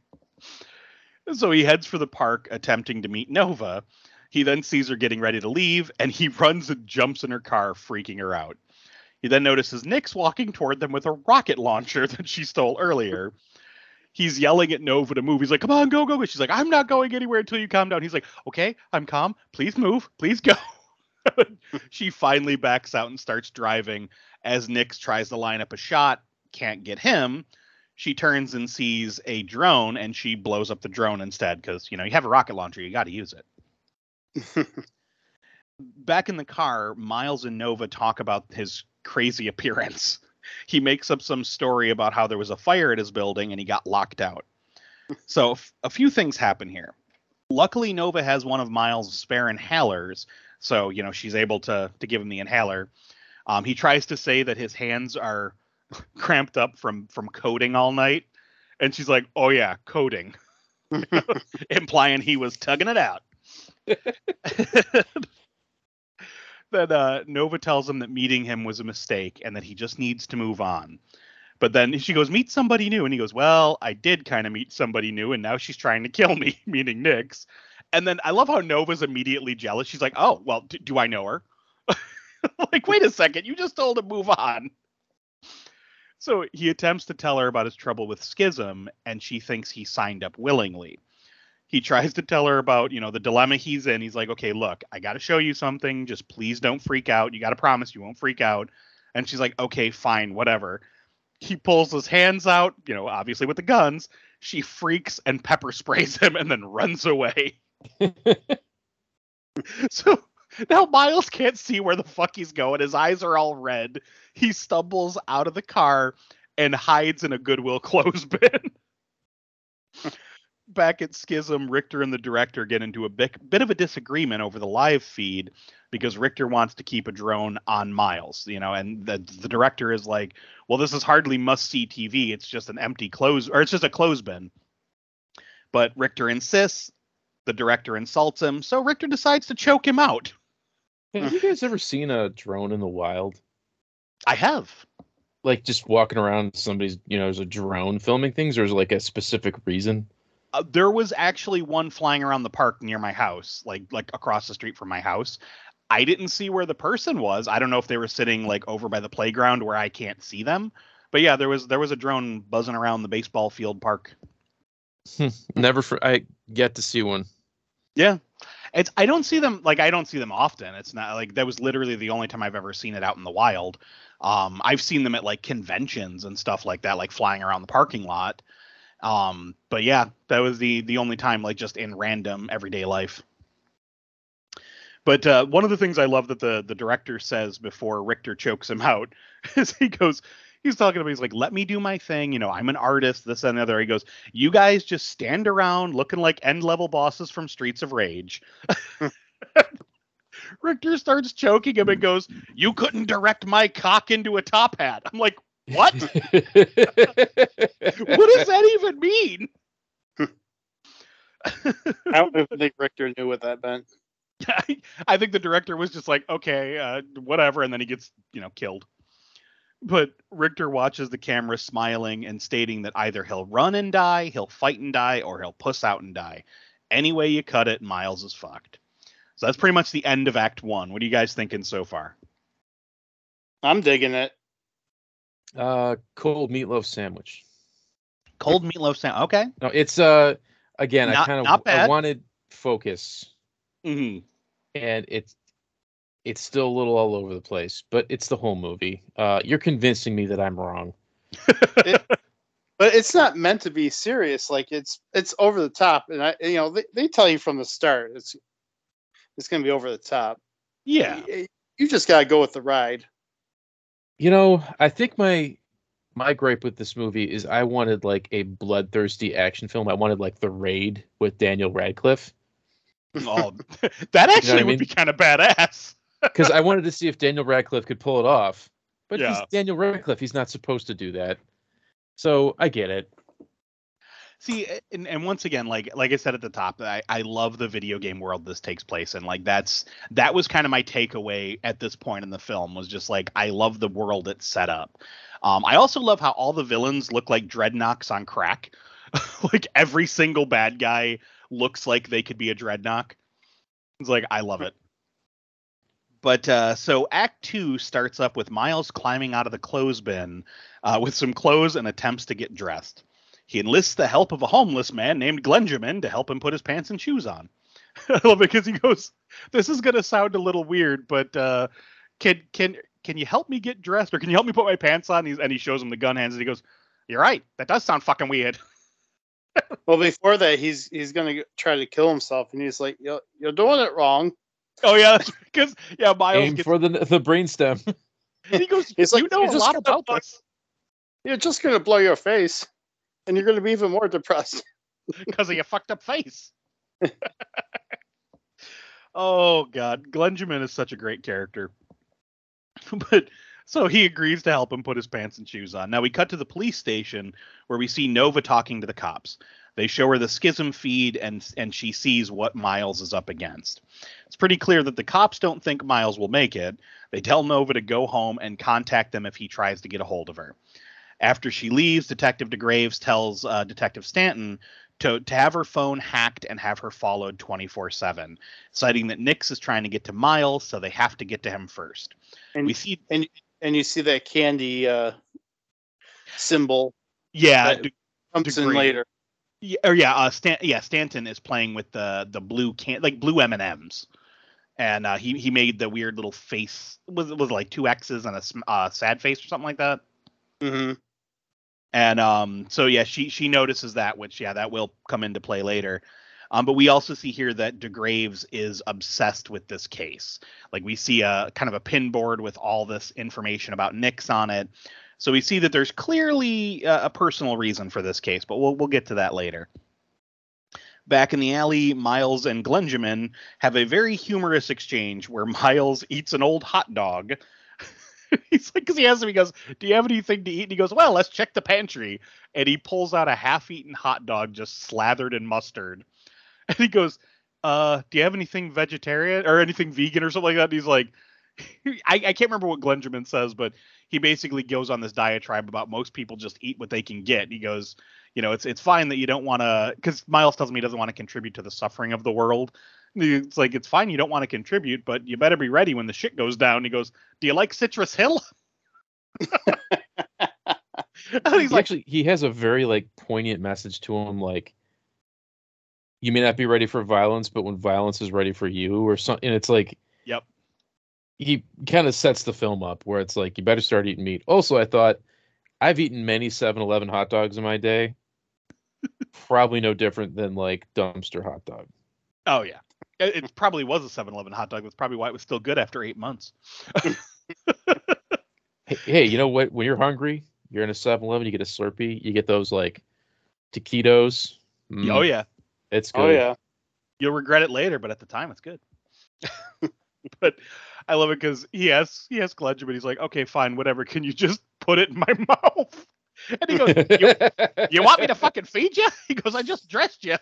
So he heads for the park, attempting to meet Nova. He then sees her getting ready to leave, and he runs and jumps in her car, freaking her out. He then notices Nix walking toward them with a rocket launcher that she stole earlier. He's yelling at Nova to move. He's like, "Come on, go, go!" But she's like, "I'm not going anywhere until you calm down." He's like, "Okay, I'm calm. Please move. Please go." she finally backs out and starts driving as Nix tries to line up a shot, can't get him. She turns and sees a drone and she blows up the drone instead because, you know, you have a rocket launcher, you got to use it. Back in the car, Miles and Nova talk about his crazy appearance. He makes up some story about how there was a fire at his building and he got locked out. So, f- a few things happen here. Luckily, Nova has one of Miles' spare inhalers, so you know she's able to to give him the inhaler. Um, he tries to say that his hands are cramped up from from coding all night, and she's like, "Oh yeah, coding," implying he was tugging it out. then uh, Nova tells him that meeting him was a mistake and that he just needs to move on. But then she goes, "Meet somebody new," and he goes, "Well, I did kind of meet somebody new, and now she's trying to kill me," meaning Nix. And then I love how Nova's immediately jealous. She's like, "Oh, well, d- do I know her?" like, wait a second, you just told him move on. So he attempts to tell her about his trouble with schism, and she thinks he signed up willingly. He tries to tell her about, you know, the dilemma he's in. He's like, okay, look, I got to show you something. Just please don't freak out. You got to promise you won't freak out. And she's like, okay, fine, whatever. He pulls his hands out, you know, obviously with the guns. She freaks and pepper sprays him and then runs away. so now Miles can't see where the fuck he's going. His eyes are all red. He stumbles out of the car and hides in a Goodwill clothesbin. Back at Schism, Richter and the director get into a bit, bit of a disagreement over the live feed because Richter wants to keep a drone on Miles, you know, and the, the director is like, well, this is hardly must see TV. It's just an empty clothes, or it's just a clothesbin. But Richter insists. The director insults him, so Richter decides to choke him out. Have you guys ever seen a drone in the wild? I have. Like just walking around somebody's, you know, there's a drone filming things, or is it like a specific reason? Uh, there was actually one flying around the park near my house, like like across the street from my house. I didn't see where the person was. I don't know if they were sitting like over by the playground where I can't see them. But yeah, there was there was a drone buzzing around the baseball field park. Never, for, I get to see one. Yeah. It's I don't see them like I don't see them often. It's not like that was literally the only time I've ever seen it out in the wild. Um I've seen them at like conventions and stuff like that, like flying around the parking lot. Um but yeah, that was the the only time like just in random everyday life. But uh, one of the things I love that the the director says before Richter chokes him out is he goes, he's talking about he's like, let me do my thing. You know, I'm an artist, this and the other. He goes, you guys just stand around looking like end level bosses from Streets of Rage. Richter starts choking him and goes, You couldn't direct my cock into a top hat. I'm like, What? what does that even mean? I don't even think Richter knew what that meant. I, I think the director was just like, okay, uh, whatever, and then he gets, you know, killed. But Richter watches the camera smiling and stating that either he'll run and die, he'll fight and die, or he'll puss out and die. Any way you cut it, Miles is fucked. So that's pretty much the end of Act One. What are you guys thinking so far? I'm digging it. uh, cold meatloaf sandwich. Cold meatloaf sandwich. Okay. No, it's uh again. I Not- kind not of bad. I wanted focus, hmm and it's it's still a little all over the place, but it's the whole movie. Uh, you're convincing me that I'm wrong. But it's not meant to be serious. Like it's it's over the top, and I you know they, they tell you from the start it's it's gonna be over the top. Yeah. Y- you just gotta go with the ride. You know, I think my my gripe with this movie is I wanted like a bloodthirsty action film. I wanted like The Raid with Daniel Radcliffe. Oh, that actually I would mean? be kind of badass. Because I wanted to see if Daniel Radcliffe could pull it off. But Yeah. he's Daniel Radcliffe. He's not supposed to do that. So I get it. See, and, and once again, like like I said at the top, I, I love the video game world this takes place in. Like that's that was kind of my takeaway at this point in the film was just like I love the world it's set up. Um, I also love how all the villains look like dreadnoks on crack. like every single bad guy looks like they could be a dreadnok. It's like I love it. But uh, so Act Two starts up with Miles climbing out of the clothes bin uh, with some clothes and attempts to get dressed. He enlists the help of a homeless man named Glenjamin to help him put his pants and shoes on. I love it because he goes, "This is gonna sound a little weird, but uh, can can can you help me get dressed, or can you help me put my pants on?" He's, and he shows him the gun hands, and he goes, "You're right. That does sound fucking weird." Well, before that, he's he's gonna try to kill himself, and he's like, "You're you're doing it wrong." Oh yeah, because yeah, Miles Aim gets. for the the brainstem. and he goes, He's "You like, know "You're a just lot gonna about fuck- this You're just gonna blow your face, and you're gonna be even more depressed. because of your fucked up face." oh god, Glenjamin is such a great character. but so he agrees to help him put his pants and shoes on. Now we cut to the police station where we see Nova talking to the cops. They show her the schism feed and and she sees what Miles is up against. It's pretty clear that the cops don't think Miles will make it. They tell Nova to go home and contact them if he tries to get a hold of her. After she leaves, Detective DeGraves tells uh, Detective Stanton to, to have her phone hacked and have her followed 24 7, citing that Nix is trying to get to Miles, so they have to get to him first. And we see, and and you see that candy uh, symbol yeah, that- comes in later. Yeah, or yeah, uh, Stan, yeah, Stanton is playing with the the blue can like blue M and M's, and uh, he he made the weird little face was was like two X's and a uh, sad face or something like that. hmm And um, so yeah, she she notices that, which yeah, that will come into play later. Um, but we also see here that DeGraves is obsessed with this case. Like we see a kind of a pin board with all this information about Nix on it. So we see that there's clearly uh, a personal reason for this case, but we'll we'll get to that later. Back in the alley, Miles and Glenjamin have a very humorous exchange where Miles eats an old hot dog. He's like, because he asks him, he goes, Do you have anything to eat? And he goes, Well, let's check the pantry. And he pulls out a half eaten hot dog just slathered in mustard. And he goes, uh, do you have anything vegetarian or anything vegan or something like that? And he's like, I, I can't remember what Glenjamin says, but he basically goes on this diatribe about most people just eat what they can get. He goes, you know, it's it's fine that you don't want to, because Miles tells me he doesn't want to contribute to the suffering of the world. It's like it's fine you don't want to contribute, but you better be ready when the shit goes down. He goes, "Do you like Citrus Hill?" he's he like, actually he has a very like poignant message to him like you may not be ready for violence but when violence is ready for you or something and it's like Yep. He kind of sets the film up where it's like you better start eating meat also i thought i've eaten many 7-eleven hot dogs in my day probably no different than like dumpster hot dog "Oh yeah." It, it probably was a 7-Eleven hot dog. That's probably why it was still good after eight months. hey, hey you know what when you're hungry you're in a 7-eleven you get a slurpee you get those like taquitos Mm, Oh yeah. it's good Oh yeah. you'll regret it later, but at the time it's good. but I love it because he asks he asks Gledger, but he's like, okay, fine, whatever. Can you just put it in my mouth? And he goes, you, you want me to fucking feed you? He goes, I just dressed you.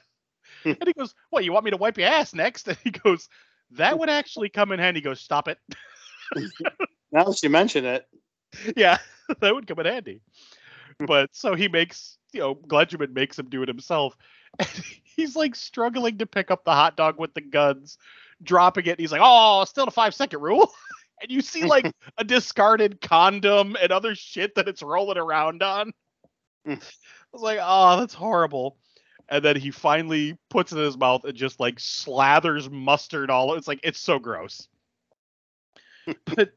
Hmm. And he goes, What, you want me to wipe your ass next? And he goes, That would actually come in handy. He goes, Stop it. Now that you mention it, yeah, that would come in handy. But so he makes, you know, Gledgerman makes him do it himself. And he's like struggling to pick up the hot dog with the guns, dropping it. And he's like, oh, still the five second rule. And you see like a discarded condom and other shit that it's rolling around on. I Mm. was like, oh, that's horrible. And then he finally puts it in his mouth and just like slathers mustard all. It's like, it's so gross. but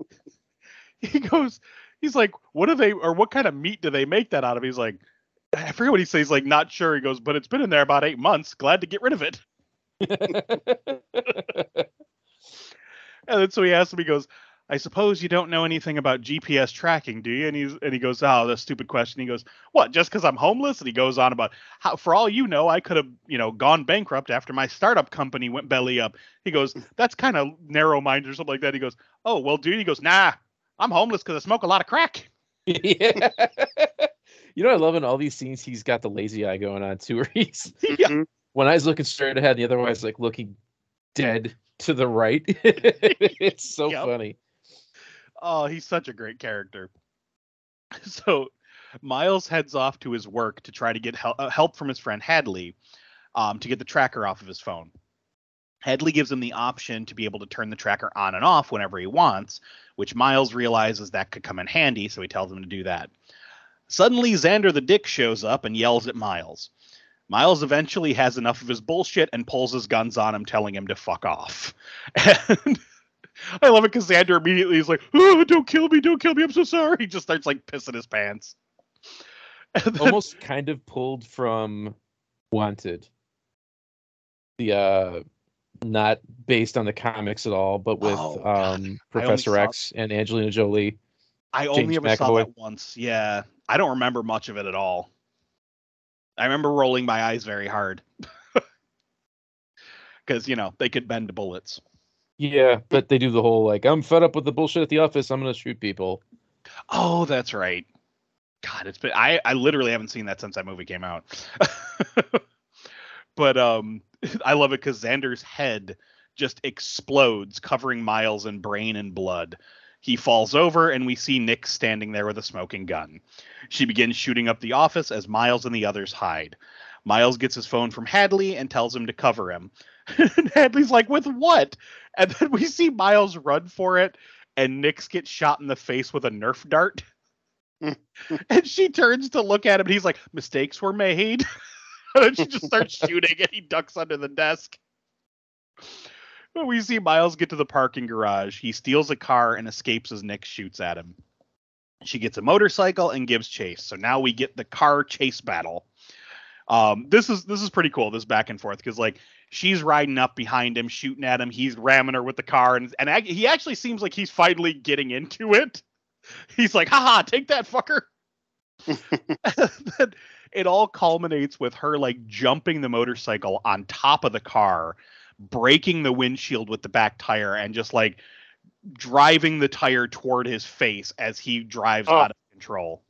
he goes, he's like, what do they, or what kind of meat do they make that out of? He's like, I forget what he says. He's like, not sure. He goes, but it's been in there about eight months. Glad to get rid of it. And then so he asks him, he goes, I suppose you don't know anything about GPS tracking, do you? And he's and he goes, oh, the stupid question. He goes, what? Just because I'm homeless? And he goes on about how, for all you know, I could have, you know, gone bankrupt after my startup company went belly up. He goes, that's kind of narrow minded or something like that. He goes, oh, well, dude. He goes, nah, I'm homeless because I smoke a lot of crack. yeah. you know, I love in all these scenes. He's got the lazy eye going on too, where he's mm-hmm. Yeah. One eye's looking straight ahead, and the other eye's like looking dead to the right. it's so Yep. funny. Oh, he's such a great character. So Miles heads off to his work to try to get hel- uh, help from his friend Hadley um, to get the tracker off of his phone. Hadley gives him the option to be able to turn the tracker on and off whenever he wants, which Miles realizes that could come in handy, so he tells him to do that. Suddenly, Xander the Dick shows up and yells at Miles. Miles eventually has enough of his bullshit and pulls his guns on him, telling him to fuck off. And I love it because Xander immediately is like, oh, "Don't kill me! Don't kill me! I'm so sorry." He just starts like pissing his pants. Then- Almost kind of pulled from Wanted. The uh not based on the comics at all, but with Oh, um Professor saw- X and Angelina Jolie. I only James ever saw McAvoy. that once. Yeah, I don't remember much of it at all. I remember rolling my eyes very hard because you know they could bend bullets. Yeah, but they do the whole like I'm fed up with the bullshit at the office. I'm gonna shoot people. Oh, that's right. God, it's been I I literally haven't seen that since that movie came out. but um I love it cuz Xander's head just explodes covering Miles in brain and blood. He falls over and we see Nix standing there with a smoking gun. She begins shooting up the office as Miles and the others hide. Miles gets his phone from Hadley and tells him to cover him. and Hadley's like, "With what?" And then we see Miles run for it and Nix gets shot in the face with a Nerf dart. and she turns to look at him and he's like, mistakes were made. and she just starts shooting and he ducks under the desk. We see Miles get to the parking garage, he steals a car and escapes as Nix shoots at him. She gets a motorcycle and gives chase. So now we get the car chase battle. Um, this is this is pretty cool. This back and forth because like she's riding up behind him, shooting at him. He's ramming her with the car, and and he actually seems like he's finally getting into it. He's like, haha, take that fucker. It all culminates with her like jumping the motorcycle on top of the car, breaking the windshield with the back tire, and just like driving the tire toward his face as he drives Oh. out of control.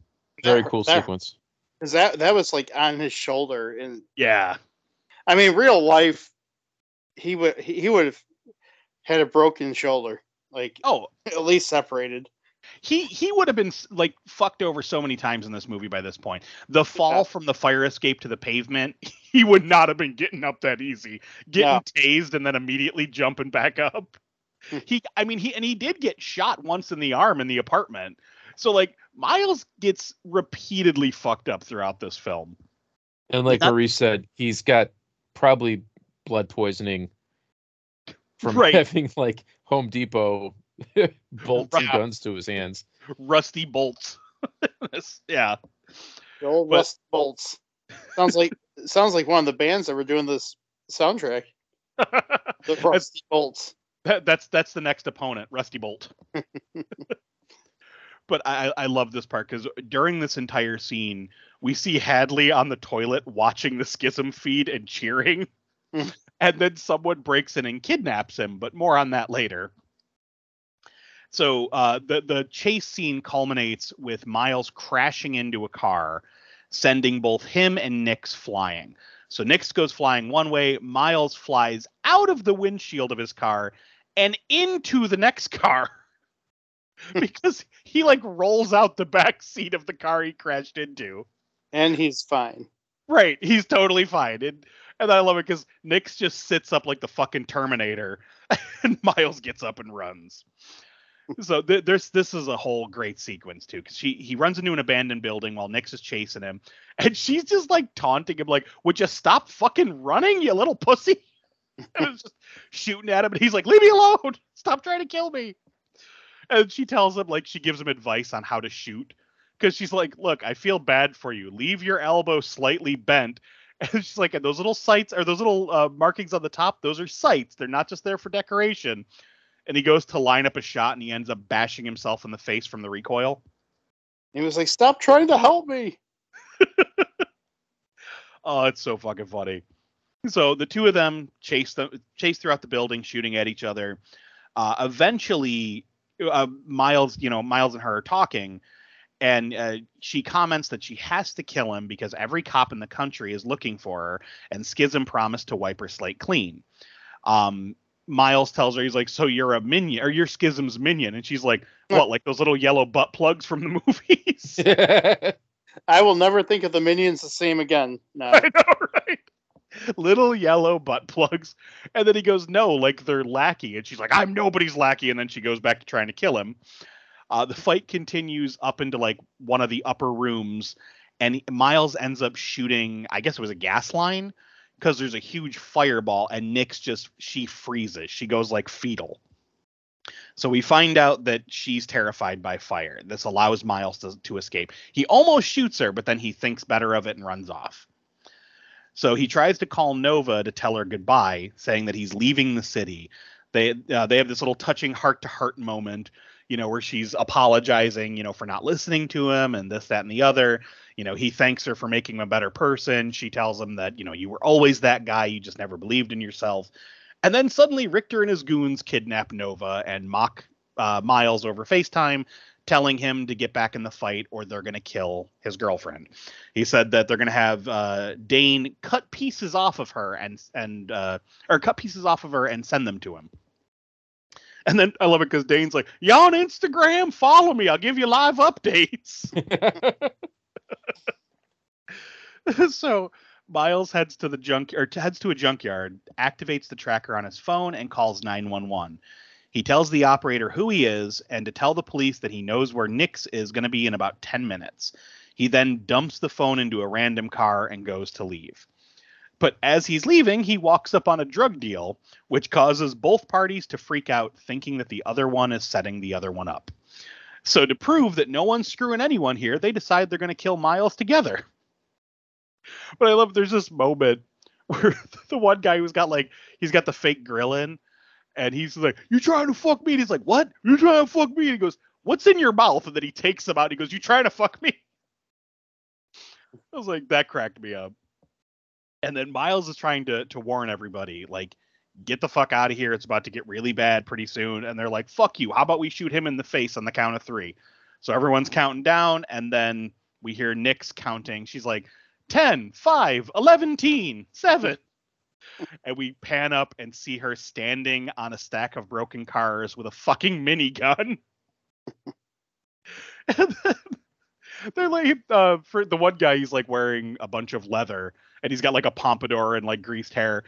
Very cool that- sequence. Cause that that was like on his shoulder, and Yeah. I mean, real life, he would he, he would have had a broken shoulder, like Oh, at least separated. He he would have been like fucked over so many times in this movie by this point. The fall Yeah. from the fire escape to the pavement, he would not have been getting up that easy. Getting No. tased and then immediately jumping back up. Hmm. he I mean he and he did get shot once in the arm in the apartment. So like Miles gets repeatedly fucked up throughout this film. And like Not- Maurice said, he's got probably blood poisoning from Right. having like Home Depot bolts and guns to his hands. Rusty bolts. Yeah. The old But- Rust Bolts sounds like sounds like one of the bands that were doing this soundtrack. The That's- Rusty Bolts. That, that's that's the next opponent, Rusty Bolt. but I I love this part because during this entire scene, we see Hadley on the toilet watching the schism feed and cheering, Hmm. and then someone breaks in and kidnaps him. But more on that later. So uh, the the chase scene culminates with Miles crashing into a car, sending both him and Nix flying. So Nix goes flying one way, Miles flies out of the windshield of his car and into the next car because he like rolls out the back seat of the car he crashed into. And he's fine. Right, he's totally fine. And and I love it because Nix just sits up like the fucking Terminator, and Miles gets up and runs. So th- there's this is a whole great sequence too, because she he runs into an abandoned building while Nix is chasing him, and she's just like taunting him, like, "Would you stop fucking running, you little pussy?" and it's just shooting at him, and he's like, "Leave me alone! Stop trying to kill me!" And she tells him like she gives him advice on how to shoot, because she's like, "Look, I feel bad for you. Leave your elbow slightly bent." And she's like, "And those little sights or those little uh, markings on the top, those are sights. They're not just there for decoration." And he goes to line up a shot and he ends up bashing himself in the face from the recoil. He was like, "Stop trying to help me." Oh, it's so fucking funny. So the two of them chase them chase throughout the building, shooting at each other. Uh, eventually, uh, Miles, you know, Miles and her are talking, and uh, she comments that she has to kill him because every cop in the country is looking for her, and Schism promised to wipe her slate clean. Um, Miles tells her, he's like, "So you're a minion, or you're Schism's minion?" And she's like, "What? Like those little yellow butt plugs from the movies?" I will never think of the minions the same again. No. I know, right? Little yellow butt plugs. And then he goes, No, like they're lackey. And she's like, I'm nobody's lackey. And then she goes back to trying to kill him. Uh, the fight continues up into like one of the upper rooms. And Miles ends up shooting, I guess it was a gas line, because there's a huge fireball. And Nix just, she freezes. She goes like fetal. So we find out that she's terrified by fire. This allows Miles to, to escape. He almost shoots her, but then he thinks better of it and runs off. So he tries to call Nova to tell her goodbye, saying that he's leaving the city. They uh, they have this little touching heart to heart moment, you know, where she's apologizing, you know, for not listening to him and this, that, and the other. You know, he thanks her for making him a better person. She tells him that, you know, you were always that guy. You just never believed in yourself. And then suddenly Richter and his goons kidnap Nova and mock uh, Miles over FaceTime, telling him to get back in the fight or they're going to kill his girlfriend. He said that they're going to have uh, Dane cut pieces off of her and and uh, or cut pieces off of her and send them to him. And then I love it because Dane's like, "Y'all on Instagram? Follow me. I'll give you live updates." so Miles heads to the junk or heads to a junkyard, activates the tracker on his phone, and calls 911. He tells the operator who he is and to tell the police that he knows where Nix is going to be in about 10 minutes. He then dumps the phone into a random car and goes to leave. But as he's leaving, he walks up on a drug deal, which causes both parties to freak out, thinking that the other one is setting the other one up. So, to prove that no one's screwing anyone here, they decide they're going to kill Miles together. But I love there's this moment where the one guy who's got like he's got the fake grill in, and he's like, "You trying to fuck me?" And he's like, "What? You trying to fuck me?" And he goes, "What's in your mouth?" And then he takes him out. And he goes, "You trying to fuck me?" I was like, that cracked me up. And then Miles is trying to to warn everybody, like, get the fuck out of here. It's about to get really bad pretty soon. And they're like, fuck you. How about we shoot him in the face on the count of three? So everyone's counting down, and then we hear Nix counting. She's like, 10, 5, 11, teen, 7. And we pan up and see her standing on a stack of broken cars with a fucking minigun. they're like, uh, for the one guy, he's like wearing a bunch of leather and he's got like a pompadour and like greased hair.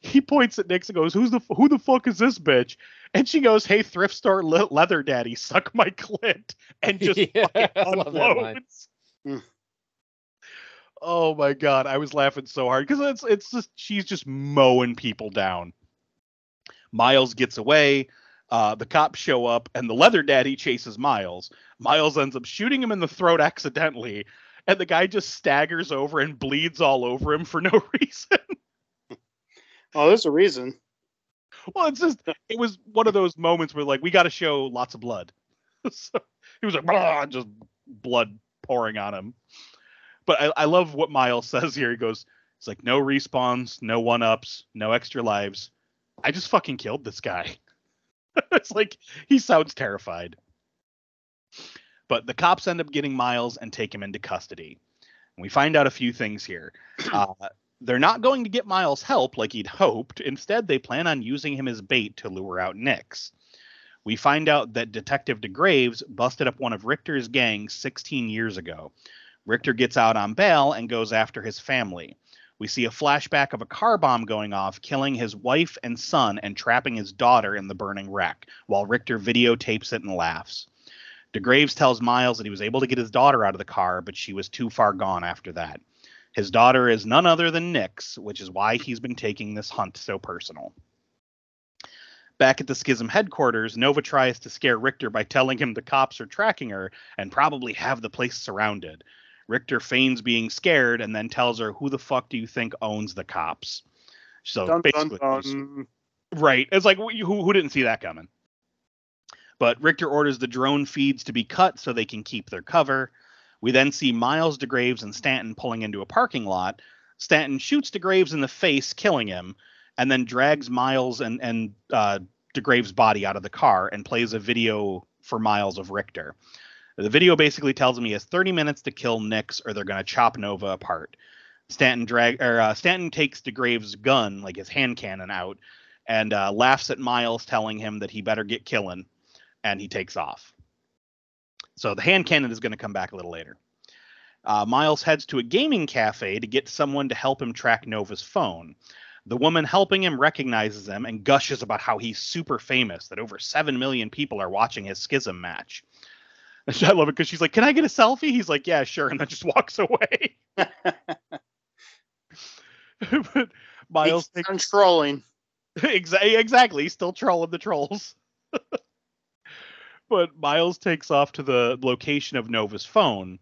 He points at Nix and goes, "Who's the who the fuck is this bitch?" And she goes, "Hey, thrift store le- leather daddy, suck my clit," and just Yeah, fucking I love that line. unloads. Hmm. Oh my god, I was laughing so hard because it's it's just she's just mowing people down. Miles gets away. Uh, the cops show up, and the leather daddy chases Miles. Miles ends up shooting him in the throat accidentally, and the guy just staggers over and bleeds all over him for no reason. Oh, there's a reason. well, it's just it was one of those moments where like we got to show lots of blood. so he was like "Blah," just blood pouring on him. But I, I love what Miles says here. He goes, "It's like no respawns, no one ups, no extra lives. I just fucking killed this guy." it's like he sounds terrified. But the cops end up getting Miles and take him into custody. And we find out a few things here. Uh, they're not going to get Miles help like he'd hoped. Instead, they plan on using him as bait to lure out Nix. We find out that Detective DeGraves busted up one of Richter's gangs 16 years ago. Richter gets out on bail and goes after his family. We see a flashback of a car bomb going off, killing his wife and son and trapping his daughter in the burning wreck, while Richter videotapes it and laughs. DeGraves tells Miles that he was able to get his daughter out of the car, but she was too far gone after that. His daughter is none other than Nix, which is why he's been taking this hunt so personal. Back at the Schism headquarters, Nova tries to scare Richter by telling him the cops are tracking her and probably have the place surrounded. Richter feigns being scared and then tells her, Who the fuck do you think owns the cops? So Dun, dun, basically, dun. right. It's like, who, who didn't see that coming? But Richter orders the drone feeds to be cut so they can keep their cover. We then see Miles DeGraves and Stanton pulling into a parking lot. Stanton shoots DeGraves in the face, killing him, and then drags Miles and and uh, DeGraves' body out of the car and plays a video for Miles of Richter. The video basically tells him he has 30 minutes to kill Nix, or they're going to chop Nova apart. Stanton drag or uh, Stanton takes DeGraves' gun, like his hand cannon, out, and uh, laughs at Miles, telling him that he better get killing, and he takes off. So the hand cannon is going to come back a little later. Uh, Miles heads to a gaming cafe to get someone to help him track Nova's phone. The woman helping him recognizes him and gushes about how he's super famous, that over 7 million people are watching his schism match. I love it because she's like, Can I get a selfie? He's like, Yeah, sure. And then just walks away. but Miles He's done trolling. Exa- exactly. He's still trolling the trolls. but Miles takes off to the location of Nova's phone,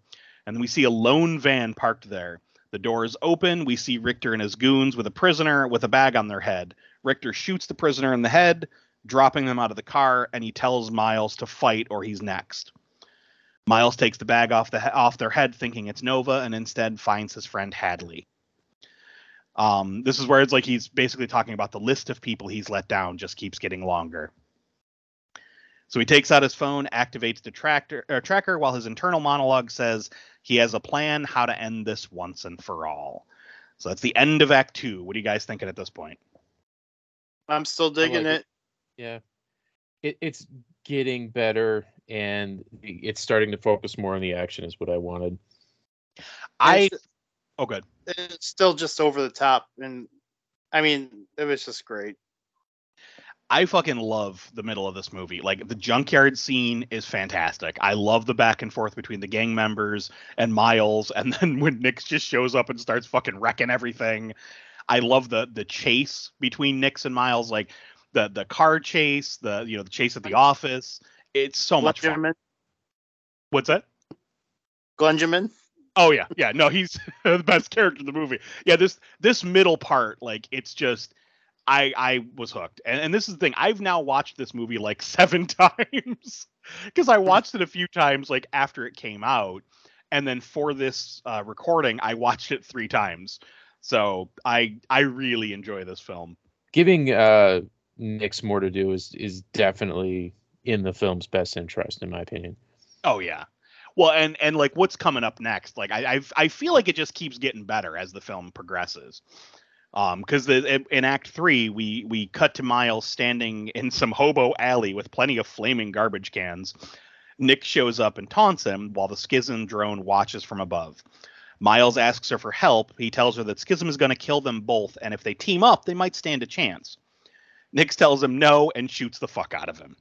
and we see a lone van parked there. The door is open. We see Richter and his goons with a prisoner with a bag on their head. Richter shoots the prisoner in the head, dropping them out of the car, and he tells Miles to fight or he's next. Miles takes the bag off the off their head, thinking it's Nova, and instead finds his friend Hadley. Um, this is where it's like he's basically talking about the list of people he's let down just keeps getting longer. So he takes out his phone, activates the tractor, or tracker, while his internal monologue says he has a plan how to end this once and for all. So that's the end of Act Two. What are you guys thinking at this point? I'm still digging like it. Yeah. It, it's getting better and it's starting to focus more on the action is what I wanted. I oh good. It's still just over the top, and I mean, it was just great. I fucking love the middle of this movie. Like the junkyard scene is fantastic. I love the back and forth between the gang members and Miles, and then when Nix just shows up and starts fucking wrecking everything. I love the the chase between Nix and Miles, like the the car chase, the you know the chase at the office. It's so much fun. Glenjamin, What's that? Glenjamin. Oh yeah, yeah. No, he's the best character in the movie. Yeah, this this middle part, like it's just I I was hooked. And and this is the thing. I've now watched this movie like seven times because I watched it a few times like after it came out, and then for this uh, recording, I watched it three times. So I I really enjoy this film. Giving uh Nix more to do is is definitely in the film's best interest, in my opinion. Oh yeah. Well, and and like what's coming up next? Like I I, I feel like it just keeps getting better as the film progresses. Um, because the in Act Three we we cut to Miles standing in some hobo alley with plenty of flaming garbage cans. Nix shows up and taunts him while the Schism drone watches from above. Miles asks her for help. He tells her that Schism is going to kill them both, and if they team up, they might stand a chance. Nix tells him no and shoots the fuck out of him.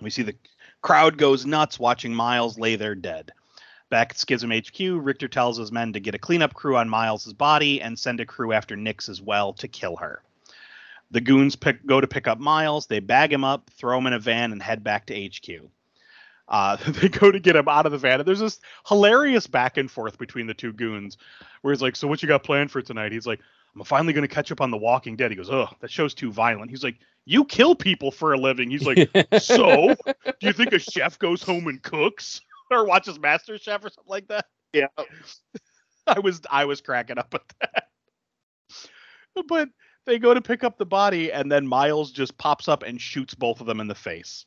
We see the crowd goes nuts watching Miles lay there dead. Back at Schism HQ, Richter tells his men to get a cleanup crew on Miles's body and send a crew after Nix as well to kill her. The goons pick, go to pick up Miles. They bag him up, throw him in a van, and head back to HQ. Uh, they go to get him out of the van, and there's this hilarious back and forth between the two goons, where he's like, "So what you got planned for tonight?" He's like, "I'm finally going to catch up on The Walking Dead." He goes, "Oh, that show's too violent." He's like, "You kill people for a living." He's like, "So, do you think a chef goes home and cooks or watches Master Chef or something like that?" Yeah. I was I was cracking up at that. But they go to pick up the body, and then Miles just pops up and shoots both of them in the face.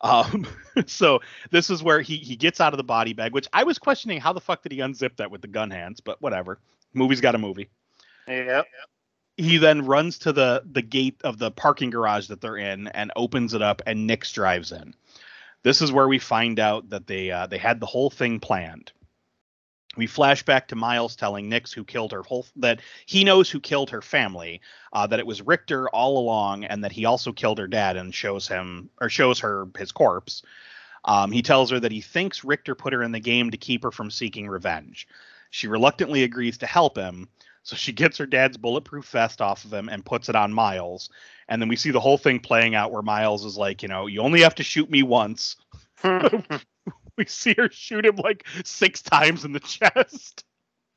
Um, so this is where he he gets out of the body bag, which I was questioning how the fuck did he unzip that with the gun hands, but whatever. Movie's got a movie. Yep. He then runs to the the gate of the parking garage that they're in and opens it up, and Nix drives in. This is where we find out that they uh, they had the whole thing planned. We flash back to Miles telling Nix who killed her whole that he knows who killed her family, uh, that it was Richter all along, and that he also killed her dad and shows him or shows her his corpse. Um, he tells her that he thinks Richter put her in the game to keep her from seeking revenge. She reluctantly agrees to help him, so she gets her dad's bulletproof vest off of him and puts it on Miles. And then we see the whole thing playing out where Miles is like, you know, you only have to shoot me once. we see her shoot him like six times in the chest.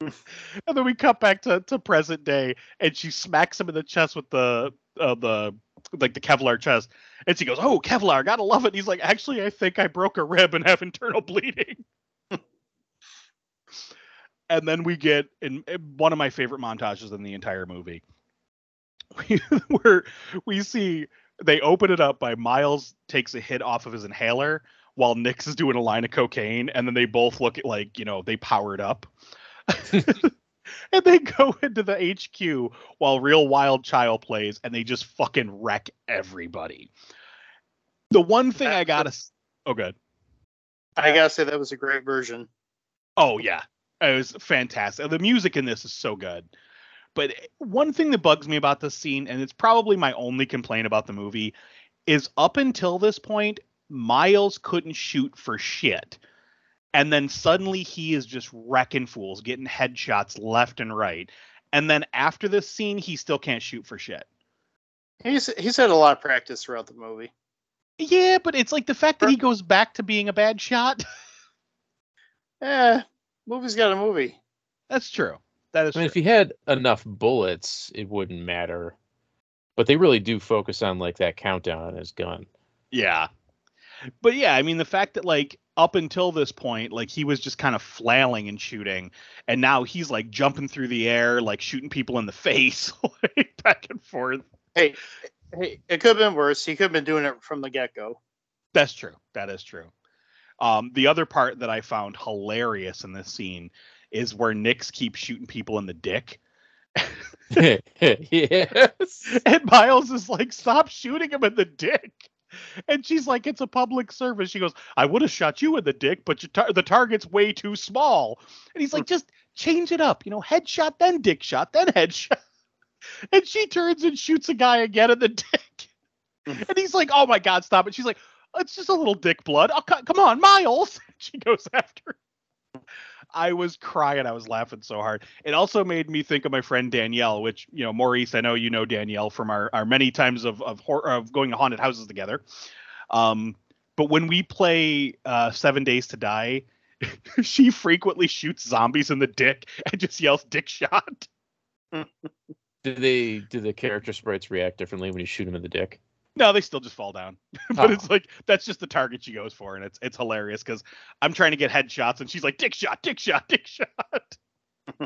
and then we cut back to, to present day and she smacks him in the chest with the uh, the like the Kevlar chest, and she goes, "Oh, Kevlar, gotta love it." And he's like, "Actually, I think I broke a rib and have internal bleeding." And then we get in, in one of my favorite montages in the entire movie, where we see they open it up by Miles takes a hit off of his inhaler while Nix is doing a line of cocaine, and then they both look at like you know they powered up. and they go into the HQ while Real Wild Child plays, and they just fucking wreck everybody. The one thing uh, I gotta, oh good, I gotta say that was a great version. oh yeah, it was fantastic. The music in this is so good. But one thing that bugs me about this scene, and it's probably my only complaint about the movie, is up until this point, Miles couldn't shoot for shit. And then suddenly he is just wrecking fools, getting headshots left and right. And then after this scene, he still can't shoot for shit. He's he's had a lot of practice throughout the movie. Yeah, but it's like the fact that he goes back to being a bad shot. Eh, movie's got a movie. That's true. That is I mean, true. if he had enough bullets, it wouldn't matter. But they really do focus on like that countdown on his gun. Yeah. But yeah, I mean the fact that like up until this point, like he was just kind of flailing and shooting, and now he's like jumping through the air, like shooting people in the face, like back and forth. Hey, hey, it could have been worse. He could have been doing it from the get go. That's true. That is true. Um, the other part that I found hilarious in this scene is where Nix keeps shooting people in the dick. yes. And Miles is like, stop shooting him in the dick. And she's like, it's a public service. She goes, I would have shot you in the dick, but tar- the target's way too small. And he's like, just change it up, you know, headshot, then dick shot, then headshot. And she turns and shoots a guy again in the dick. And he's like, oh my God, stop it. She's like, it's just a little dick blood. Oh, co- come on, Miles. She goes after. I was crying. I was laughing so hard. It also made me think of my friend Danielle, which you know, Maurice. I know you know Danielle from our, our many times of of, of going to haunted houses together. Um, but when we play uh, Seven Days to Die, she frequently shoots zombies in the dick and just yells "dick shot." Do they do the character sprites react differently when you shoot them in the dick? No, they still just fall down. but Oh. it's like that's just the target she goes for, and it's it's hilarious because I'm trying to get headshots, and she's like "dick shot, dick shot, dick shot."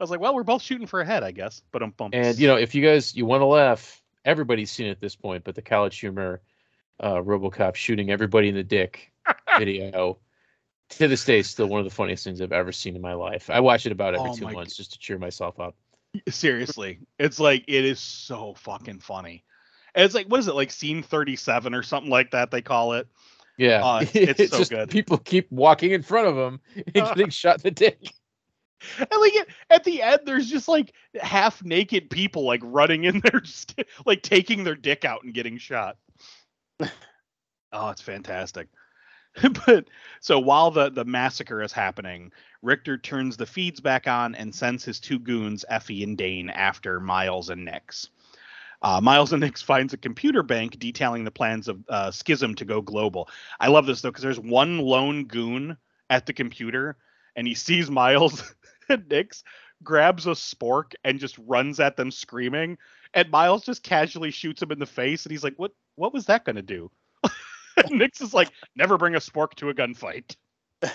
I was like, well, we're both shooting for a head, I guess. But um, bump. And you know, if you guys you want to laugh, everybody's seen it at this point. But the college humor, uh, RoboCop shooting everybody in the dick video, to this day, is still one of the funniest things I've ever seen in my life. I watch it about every Oh two months just to cheer myself up. Seriously, it's like it is so fucking funny. And it's like what is it like scene 37 or something like that they call it. Yeah, Oh, uh, it's- it's so just good. People keep walking in front of him and uh. getting shot in the dick. And like at, at the end there's just like half naked people like running in there just like taking their dick out and getting shot. oh, it's fantastic. but so while the the massacre is happening, Richter turns the feeds back on and sends his two goons, Effie and Dane, after Miles and Nix. Uh, Miles and Nix finds a computer bank detailing the plans of uh, Schism to go global. I love this though because there's one lone goon at the computer, and he sees Miles and Nix, grabs a spork and just runs at them screaming, and Miles just casually shoots him in the face, and he's like, "What? What was that going to do?" Nix is like, "Never bring a spork to a gunfight."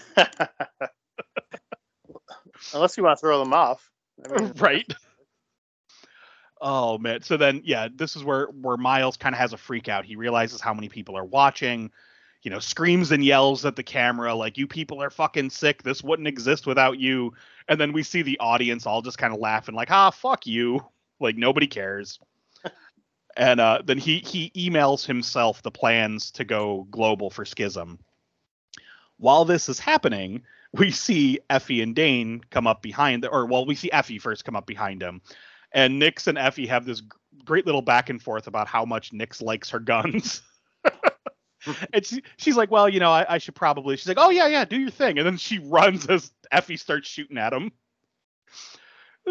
Unless you want to throw them off. I mean, right. Oh man. So then yeah this is where where miles kind of has a freak out. He realizes how many people are watching you know screams and yells at the camera like you people are fucking sick. This wouldn't exist without you. And then we see the audience all just kind of laughing like ah fuck you. Like nobody cares and uh then he he emails himself the plans to go global for schism while this is happening we see Effie and Dane come up behind, or well, we see Effie first come up behind him, and Nix and Effie have this great little back and forth about how much Nix likes her guns. and she, she's like, "Well, you know, I, I should probably." She's like, "Oh yeah, yeah, do your thing," and then she runs as Effie starts shooting at him.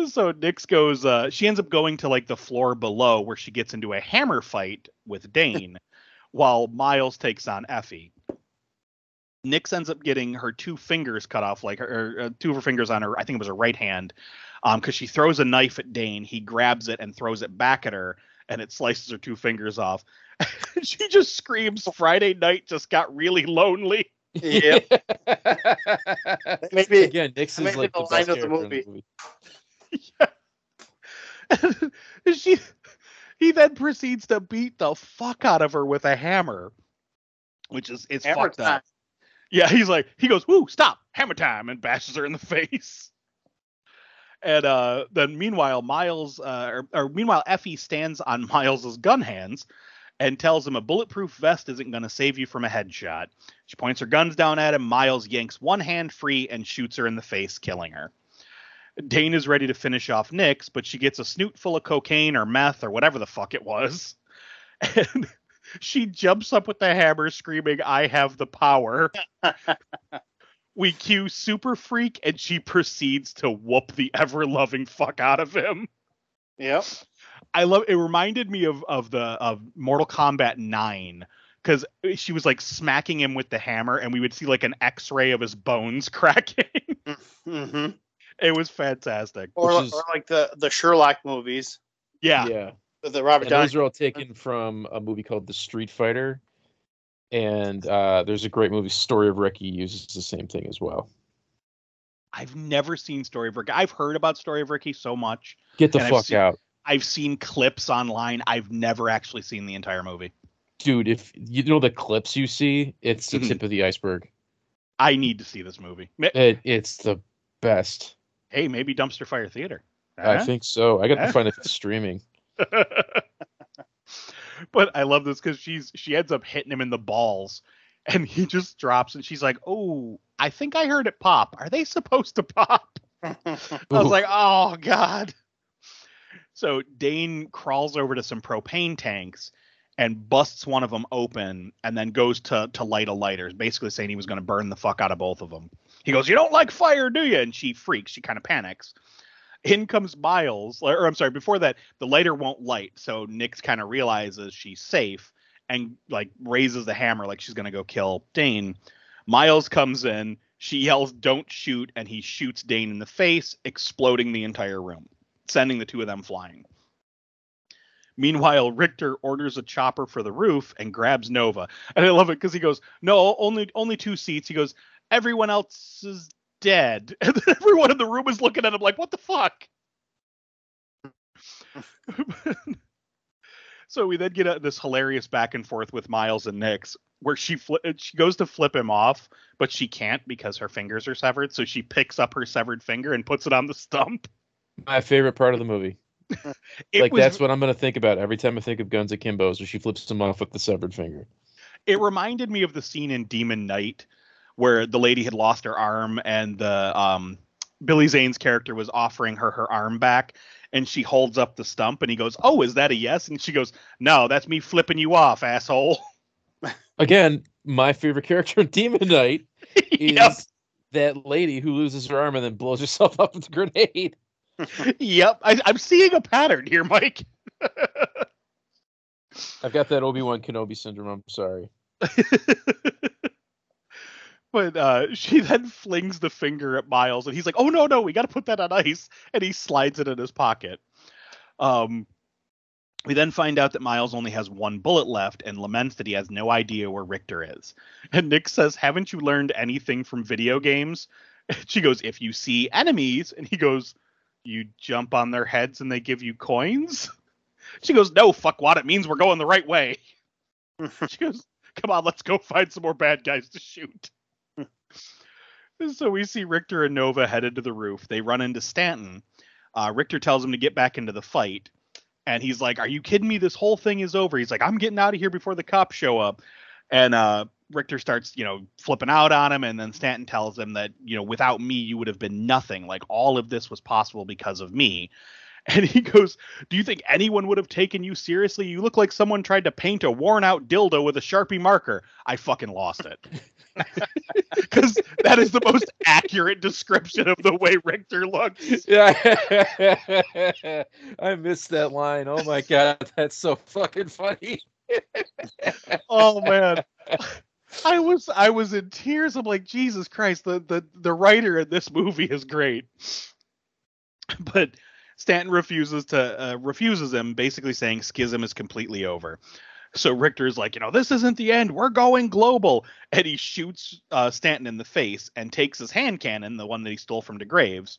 So Nix goes. Uh, she ends up going to like the floor below where she gets into a hammer fight with Dane, while Miles takes on Effie. Nix ends up getting her two fingers cut off, like her, uh, two of her fingers on her, I think it was her right hand, um, because she throws a knife at Dane. He grabs it and throws it back at her, and it slices her two fingers off. she just screams, Friday night just got really lonely. Yep. Maybe Again, Nix Maybe is like the the line best of the character in the movie. she he then proceeds to beat the fuck out of her with a hammer. Which is it's hammer fucked time. up. Yeah, he's like, he goes, "Woo, stop, hammer time," and bashes her in the face. And uh, then meanwhile, Miles, uh, or, or meanwhile, Effie stands on Miles's gun hands and tells him a bulletproof vest isn't going to save you from a headshot. She points her guns down at him. Miles yanks one hand free and shoots her in the face, killing her. Dane is ready to finish off Nix, but she gets a snoot full of cocaine or meth or whatever the fuck it was. And she jumps up with the hammer, screaming, I have the power. we cue Super Freak, and she proceeds to whoop the ever loving fuck out of him. Yep. I love it reminded me of of the of Mortal Kombat 9 cuz she was like smacking him with the hammer and we would see like an x-ray of his bones cracking. hmm it was fantastic. Or, is- or like the the Sherlock movies Yeah. yeah. with the Robert And Downey. those are all taken from a movie called The Street Fighter. And uh, there's a great movie, Story of Ricky, uses the same thing as well. I've never seen Story of Ricky. I've heard about Story of Ricky so much. Get the And I've fuck seen- out. I've seen clips online. I've never actually seen the entire movie. Dude, if you know the clips you see, it's the Mhm. tip of the iceberg. I need to see this movie. It, it's the best. Hey, maybe Dumpster Fire Theater. I Huh? think so. I got Huh? to find if it's streaming. but I love this because she's she ends up hitting him in the balls, and he just drops, and she's like, "Oh, I think I heard it pop. Are they supposed to pop?" I was like, "Oh God." So Dane crawls over to some propane tanks and busts one of them open, and then goes to to light a lighter, basically saying he was going to burn the fuck out of both of them. He goes, "You don't like fire, do you?" And she freaks. She kind of panics. In comes Miles, or I'm sorry, before that, the lighter won't light, so Nix kind of realizes she's safe and like raises the hammer like she's gonna go kill Dane. Miles comes in, she yells, "Don't shoot!" and he shoots Dane in the face, exploding the entire room, sending the two of them flying. Meanwhile, Richter orders a chopper for the roof and grabs Nova, and I love it because he goes, "No, only only two seats." He goes, "Everyone else is dead," and then everyone in the room is looking at him like, "What the fuck?" so we then get a, this hilarious back and forth with Miles and Nix, where she fli- she goes to flip him off, but she can't because her fingers are severed. So she picks up her severed finger and puts it on the stump. My favorite part of the movie. Like was, that's what I'm gonna think about every time I think of Guns Akimbo's, where she flips him off with the severed finger. it reminded me of the scene in Demon Knight where the lady had lost her arm and the um Billy Zane's character was offering her her arm back and she holds up the stump and he goes, "Oh, is that a yes?" and she goes, "No, that's me flipping you off, asshole." Again, my favorite character in Demon Knight is yep. that lady who loses her arm and then blows herself up with a grenade. Yep. I, I'm seeing a pattern here, Mike. I've got that Obi Wan Kenobi syndrome. I'm sorry. But uh, she then flings the finger at Miles, and he's like, "Oh no, no, we got to put that on ice," and he slides it in his pocket. Um, we then find out that Miles only has one bullet left, and laments that he has no idea where Richter is. And Nix says, "Haven't you learned anything from video games?" She goes, "If you see enemies," and he goes, "You jump on their heads and they give you coins." She goes, "No, fuck what? It means we're going the right way." She goes, "Come on, let's go find some more bad guys to shoot." So we see Richter and Nova headed to the roof. They run into Stanton. Uh, Richter tells him to get back into the fight, and he's like, "Are you kidding me? This whole thing is over." He's like, "I'm getting out of here before the cops show up." And uh, Richter starts, you know, flipping out on him, and then Stanton tells him that, you know, without me, you would have been nothing. Like all of this was possible because of me. And he goes, Do you think anyone would have taken you seriously? You look like someone tried to paint a worn out dildo with a Sharpie marker. I fucking lost it. Because that is the most accurate description of the way Richter looks. Yeah, I missed that line. Oh my god, that's so fucking funny. Oh man. I was I was in tears. I'm like, Jesus Christ, the the, the writer in this movie is great. But Stanton refuses to uh, refuses him, basically saying Schism is completely over. So Richter's like, you know, this isn't the end. We're going global, and he shoots uh, Stanton in the face and takes his hand cannon, the one that he stole from DeGraves.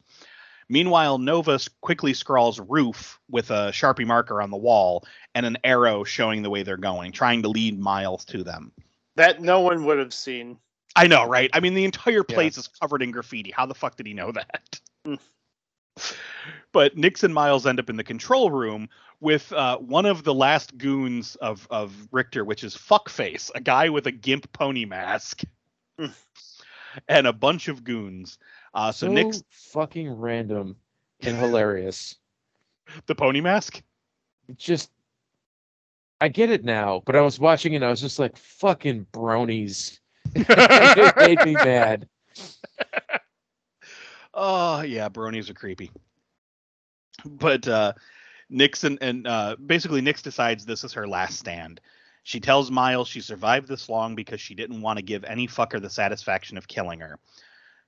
Meanwhile, Nova quickly scrawls roof with a Sharpie marker on the wall and an arrow showing the way they're going, trying to lead Miles to them. That no one would have seen. I know, right? I mean, the entire place yeah. is covered in graffiti. How the fuck did he know that? But Nix and Miles end up in the control room with uh, one of the last goons of of Richter, which is Fuckface, a guy with a gimp pony mask, and a bunch of goons. Uh, so, so Nix, fucking random and hilarious. the pony mask. It just, I get it now, but I was watching it. and I was just like, fucking bronies. it made me mad. Oh yeah, bronies are creepy. But uh Nixon and uh basically Nix decides this is her last stand. She tells Miles she survived this long because she didn't want to give any fucker the satisfaction of killing her.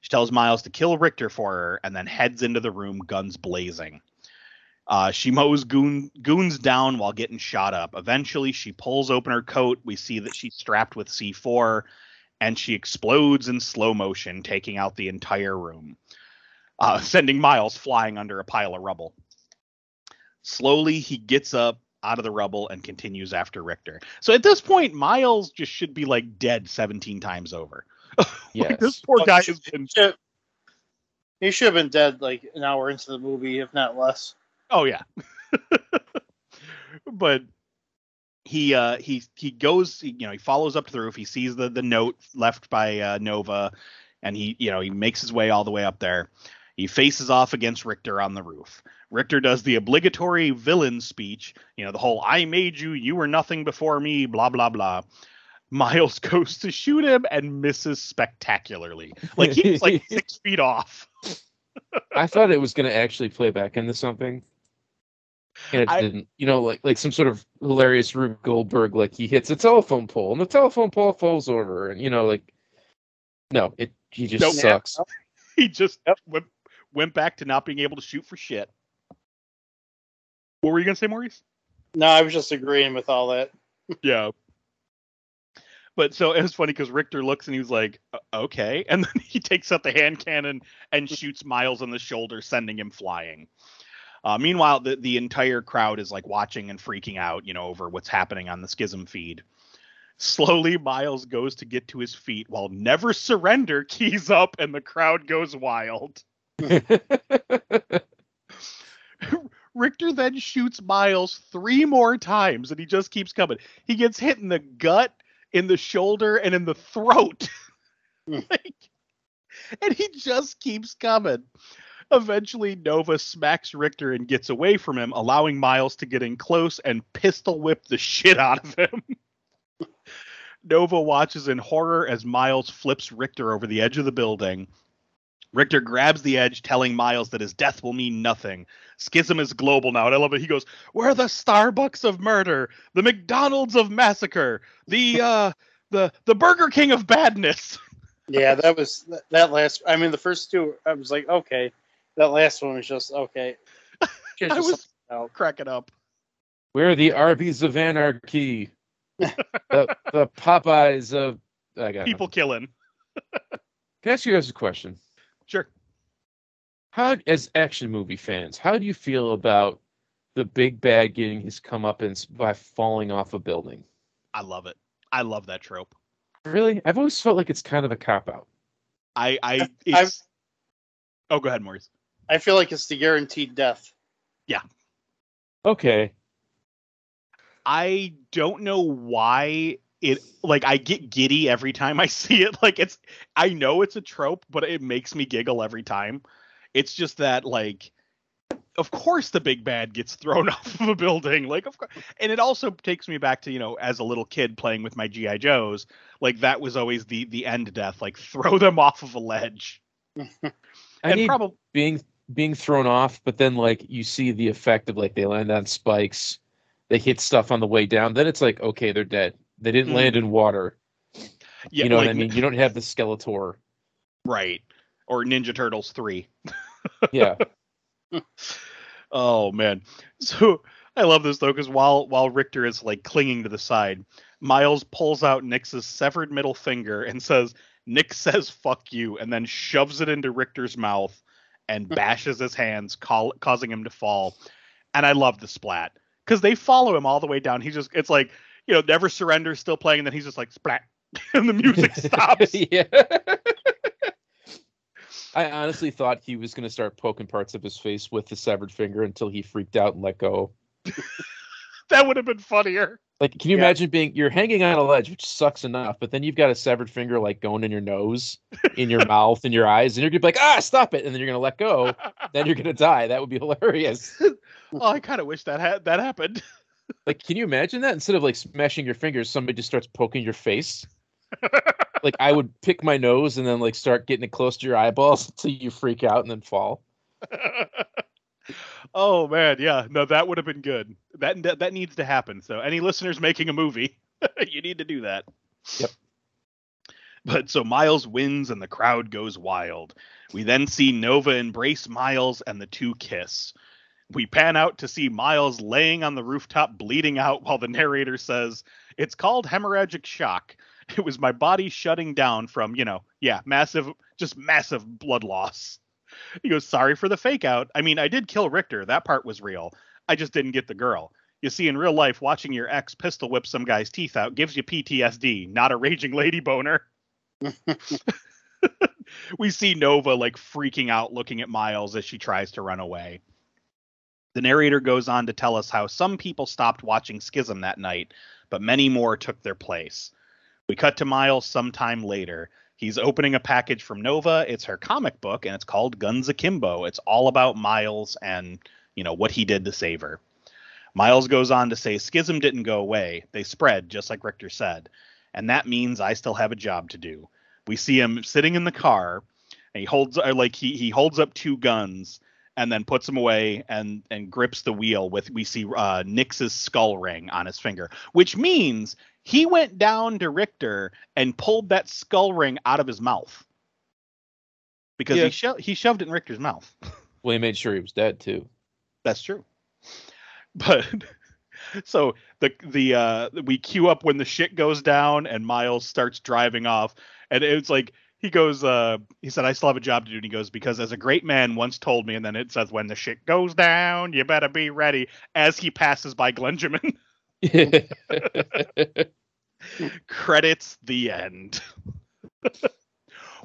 She tells Miles to kill Richter for her and then heads into the room, guns blazing. Uh, she mows goon, goons down while getting shot up. Eventually, she pulls open her coat. We see that she's strapped with C4, and she explodes in slow motion, taking out the entire room uh, sending Miles flying under a pile of rubble. Slowly, he gets up out of the rubble and continues after Richter. So at this point, Miles just should be like dead 17 times over. Yes. like, this poor guy he has been. should- He should have been dead like an hour into the movie, if not less. Oh yeah. but he uh he he goes he, you know he follows up to the roof he sees the the note left by uh, nova and he you know he makes his way all the way up there he faces off against richter on the roof richter does the obligatory villain speech you know the whole i made you you were nothing before me blah blah blah miles goes to shoot him and misses spectacularly like he's like six feet off I thought it was going to actually play back into something. And it I- didn't. You know, like like some sort of hilarious Rube Goldberg, like he hits a telephone pole and the telephone pole falls over, and you know, like no, it he just sucks. he just Yep. Went, back to not being able to shoot for shit. What were you gonna say, Maurice? No, I was just agreeing with all that. Yeah. But so it was funny because Richter looks and he was like, "Uh, "Okay," and then he takes out the hand cannon and shoots Miles in the shoulder, sending him flying. Uh, meanwhile, the the entire crowd is like watching and freaking out, you know, over what's happening on the Schism feed. Slowly, Miles goes to get to his feet while "Never Surrender" keys up, and the crowd goes wild. Richter then shoots Miles three more times, and he just keeps coming. He gets hit in the gut, in the shoulder, and in the throat. Hmm. like, and he just keeps coming. Eventually, Nova smacks Richter and gets away from him, allowing Miles to get in close and pistol whip the shit out of him. Nova watches in horror as Miles flips Richter over the edge of the building. Richter grabs the edge, telling Miles that his death will mean nothing. Schism is global now, and I love it. He goes, "We're the Starbucks of murder, the McDonald's of massacre, the uh, the the Burger King of badness." Yeah, that was that last. I mean, the first two, I was like, okay. That last one was just okay. Just I was cracking up. We're the Arby's of anarchy. the, the Popeyes of I got People killing. Can I ask you guys a question? Sure. How, as action movie fans, how do you feel about the big bad getting his comeuppance by falling off a building? I love it. I love that trope. Really, I've always felt like it's kind of a cop out. I I it's. Oh, go ahead, Maurice. I feel like it's the guaranteed death. Yeah. Okay, I don't know why it like I get giddy every time I see it. Like it's I know it's a trope, but it makes me giggle every time. It's just that like of course the big bad gets thrown off of a building. Like of course and it also takes me back to, you know, as a little kid playing with my GI Joes, like that was always the the end death, like throw them off of a ledge. I and need probably being being thrown off, but then like you see the effect of like they land on spikes, they hit stuff on the way down. Then it's like okay, they're dead. They didn't Mhm. land in water. yeah, you know like, what I mean? You don't have the Skeletor. Right. Or Ninja Turtles 3. Yeah, Oh man. So I love this though, because while while Richter is like clinging to the side, Miles pulls out Nix's severed middle finger and says, Nix says fuck you, and then shoves it into Richter's mouth and bashes his hands, call, causing him to fall. And I love the splat. Because they follow him all the way down. He just it's like, you know, never surrender, still playing, and then he's just like splat. and the music stops. yeah. I honestly thought he was going to start poking parts of his face with the severed finger until he freaked out and let go. that would have been funnier. Like, can you Yeah. imagine being you're hanging on a ledge, which sucks enough, but then you've got a severed finger like going in your nose, in your mouth, in your eyes, and you're gonna be like, ah, stop it, and then you're gonna let go. Then you're gonna die. That would be hilarious. oh, I kind of wish that had that happened. Like, can you imagine that? Instead of like smashing your fingers, somebody just starts poking your face. like I would pick my nose and then like start getting it close to your eyeballs until you freak out and then fall. oh man, yeah, no, that would have been good. That that, that needs to happen. So, any listeners making a movie, you need to do that. Yep. But so Miles wins and the crowd goes wild. We then see Nova embrace Miles and the two kiss. We pan out to see Miles laying on the rooftop bleeding out while the narrator says, It's called hemorrhagic shock. It was my body shutting down from, you know, yeah, massive, just massive blood loss. He goes, Sorry for the fake out. I mean, I did kill Richter. That part was real. I just didn't get the girl. You see, in real life, watching your ex pistol whip some guy's teeth out gives you PTSD, not a raging lady boner. we see Nova like freaking out looking at Miles as she tries to run away. The narrator goes on to tell us how some people stopped watching Schism that night, but many more took their place. We cut to Miles sometime later. He's opening a package from Nova. It's her comic book, and it's called Guns Akimbo. It's all about Miles and you know what he did to save her. Miles goes on to say Schism didn't go away; they spread, just like Richter said, and that means I still have a job to do. We see him sitting in the car, and he holds or like he he holds up two guns and then puts him away and and grips the wheel with we see uh Nix's skull ring on his finger, which means he went down to Richter and pulled that skull ring out of his mouth because Yeah. he sho- he shoved it in Richter's mouth. Well, he made sure he was dead too. That's true. But so the the uh we queue up when the shit goes down and Miles starts driving off and it's like he goes uh he said I still have a job to do and he goes because as a great man once told me and then it says when the shit goes down you better be ready as he passes by Glenjamin credits the end.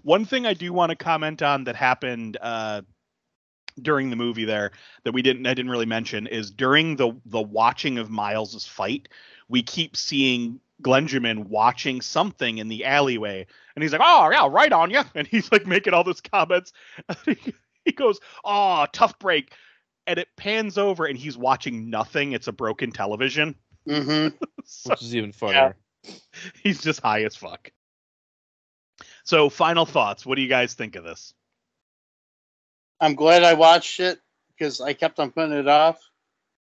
One thing I do want to comment on that happened uh, during the movie there that we didn't I didn't really mention is during the the watching of Miles's fight, we keep seeing Glenjamin watching something in the alleyway, and he's like, "Oh yeah, right on you," and he's like making all those comments. he goes, "Oh, tough break," and it pans over, and he's watching nothing. It's a broken television. hmm So- Which is even funnier. he's just high as fuck. So, final thoughts. What do you guys think of this? I'm glad I watched it because I kept on putting it off,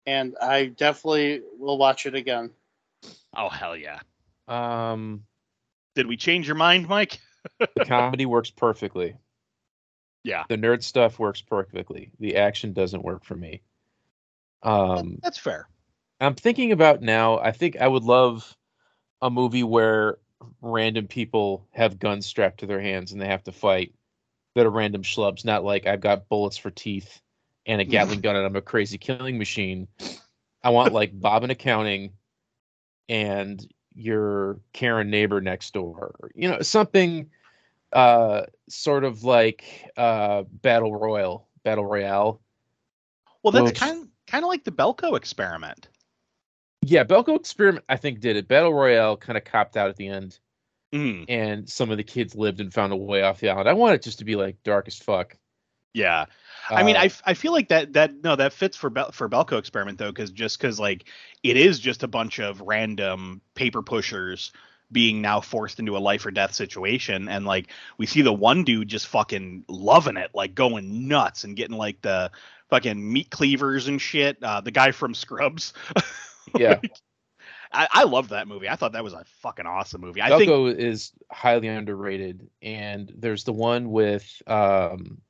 and I definitely will watch it again. Oh hell yeah! Um, Did we change your mind, Mike? the comedy works perfectly. Yeah. The nerd stuff works perfectly. The action doesn't work for me. Um, That's fair. I'm thinking about now. I think I would love a movie where random people have guns strapped to their hands and they have to fight. That are random schlubs, not like I've got bullets for teeth and a Gatling gun and I'm a crazy killing machine. I want like Bob in accounting and your Karen neighbor next door. You know, something uh sort of like uh Battle Royal, Battle Royale. Well, that's kind kind of like the Belko experiment. Yeah, Belko Experiment I think did it. Battle Royale kind of copped out at the end. Mm, and some of the kids lived and found a way off the island. I want it just to be like dark as fuck. Yeah. I mean, Uh, I, f- I feel like that that no that fits for Bel- for Belko experiment though, because just because like it is just a bunch of random paper pushers being now forced into a life or death situation, and like we see the one dude just fucking loving it, like going nuts and getting like the fucking meat cleavers and shit. Uh, the guy from Scrubs. yeah, I, I love that movie. I thought that was a fucking awesome movie. I think Belko is highly underrated, and there's the one with um,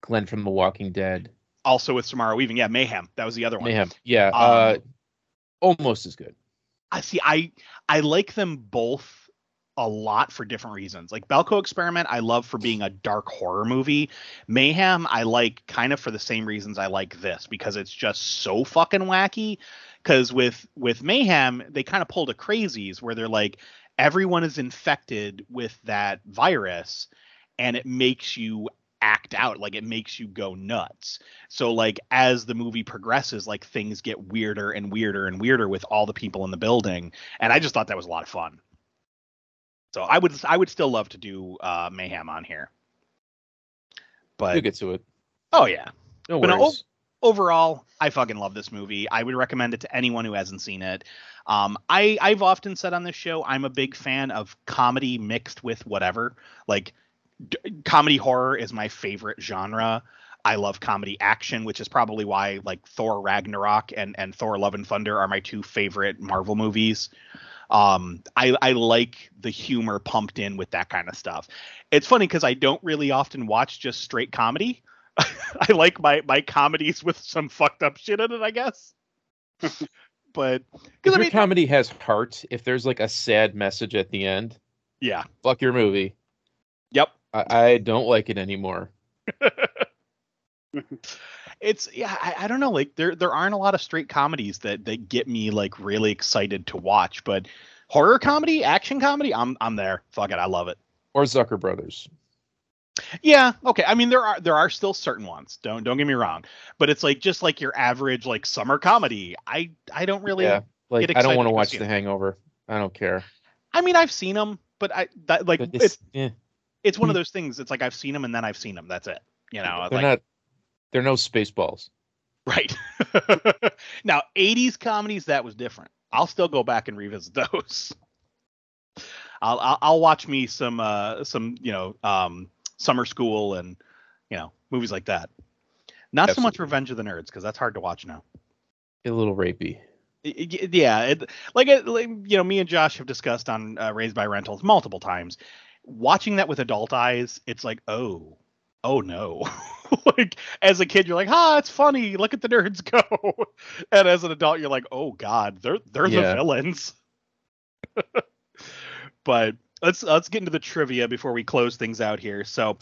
Glenn from The Walking Dead. also with Samara Weaving. Yeah, Mayhem. That was the other one. Mayhem. Yeah. uh, Um, almost as good. I see. I I like them both a lot for different reasons. Like Belko Experiment, I love for being a dark horror movie. Mayhem, I like kind of for the same reasons I like this because it's just so fucking wacky. Because with with Mayhem, they kind of pulled a crazies where they're like everyone is infected with that virus, and it makes you act out like it makes you go nuts. So like as the movie progresses like things get weirder and weirder and weirder with all the people in the building and i just thought that was a lot of fun. So i would i would still love to do uh mayhem on here. But We'll get to it. oh yeah. No But no, overall i fucking love this movie. I would recommend it to anyone who hasn't seen it. Um i i've often said on this show i'm a big fan of comedy mixed with whatever. Like comedy horror is my favorite genre i love comedy action which is probably why like thor ragnarok and and thor love and thunder are my two favorite marvel movies um i i like the humor pumped in with that kind of stuff it's funny because i don't really often watch just straight comedy I like my my comedies with some fucked up shit in it, I guess. but If because I mean, comedy has heart, if there's like a sad message at the end, yeah, fuck your movie. yep. I, I don't like it anymore. It's yeah, I, I don't know. Like there there aren't a lot of straight comedies that that get me like really excited to watch. But horror comedy, action comedy, I'm I'm there. Fuck it, I love it. Or Zucker Brothers. Yeah, okay. I mean there are there are still certain ones. Don't don't get me wrong. But it's like just like your average like summer comedy. I I don't really. yeah. Like I don't want to watch The. Hangover. I don't care. I mean I've seen them, but I that like it's It's, eh, it's one of those things. It's like I've seen them and then I've seen them. That's it. You know, they're like not. They're no Spaceballs. right. now, 80s comedies that was different. I'll still go back and revisit those. I'll I'll, I'll watch me some uh some you know um summer school and you know movies like that. Not so much Revenge of the Nerds because that's hard to watch now. A little rapey. Yeah it, like, it, like you know me and josh have discussed on uh, raised by rentals multiple times watching that with adult eyes it's like oh oh no. Like as a kid you're like ah it's funny. Look at the nerds go. And as an adult you're like oh god they're they're the villains. But let's let's get into the trivia before we close things out here. So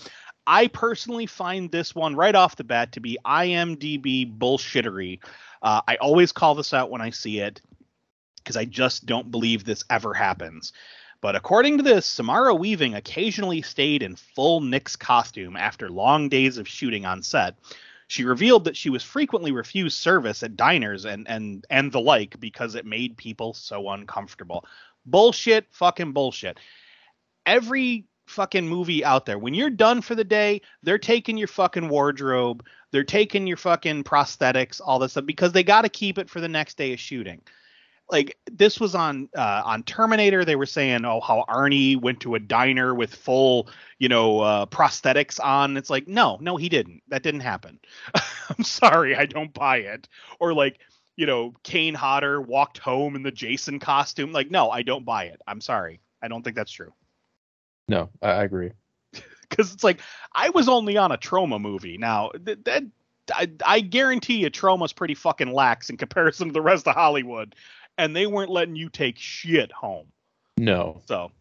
i personally find this one right off the bat to be imdb bullshittery. Uh, I always call this out when I see it because I just don't believe this ever happens. But according to this, Samara Weaving occasionally stayed in full Nix costume after long days of shooting on set. She revealed that she was frequently refused service at diners and and and the like because it made people so uncomfortable. Bullshit, fucking bullshit. Every fucking movie out there, when you're done for the day, they're taking your fucking wardrobe, they're taking your fucking prosthetics, all this stuff because they got to keep it for the next day of shooting. Like this was on uh, on Terminator, they were saying, oh, how Arnie went to a diner with full, you know, uh, prosthetics on. It's like, no, no, he didn't. That didn't happen. I'm sorry, I don't buy it. Or like, you know, Kane Hodder walked home in the Jason costume. Like, no, I don't buy it. I'm sorry, I don't think that's true No, I, I agree. because it's like I was only on a Troma movie. Now that, that I, I guarantee you, Troma's pretty fucking lax in comparison to the rest of Hollywood, and they weren't letting you take shit home. No. So,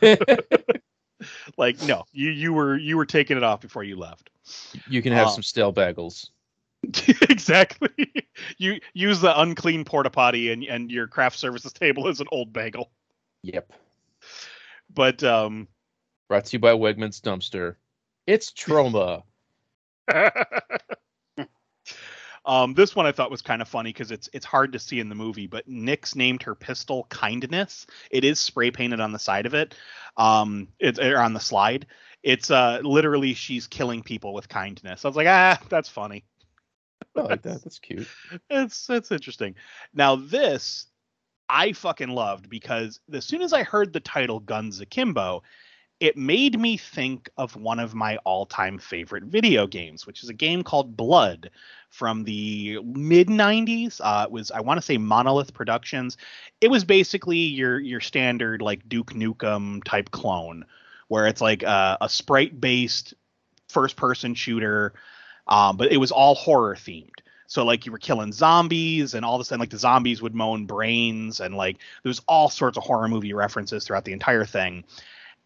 like, no, you you were you were taking it off before you left. you can have Uh, some stale bagels. exactly. You use the unclean porta potty and and your craft services table as an old bagel. Yep. But um, Brought to you by Wegmans Dumpster. It's Troma. Um, this one I thought was kind of funny because it's it's hard to see in the movie, but Nix named her pistol Kindness. It is spray painted on the side of it, um, it's or on the slide. It's uh literally she's killing people with kindness. I was like, ah, that's funny. I like that. That's cute. It's it's interesting. Now this I fucking loved because as soon as I heard the title Guns Akimbo, it made me think of one of my all-time favorite video games, which is a game called Blood from the mid 90s. Uh, it was I want to say Monolith Productions. It was basically your your standard like Duke Nukem type clone, where it's like a, a sprite-based first-person shooter um, but it was all horror themed. So like you were killing zombies, and all of a sudden like the zombies would moan brains, and like there was all sorts of horror movie references throughout the entire thing.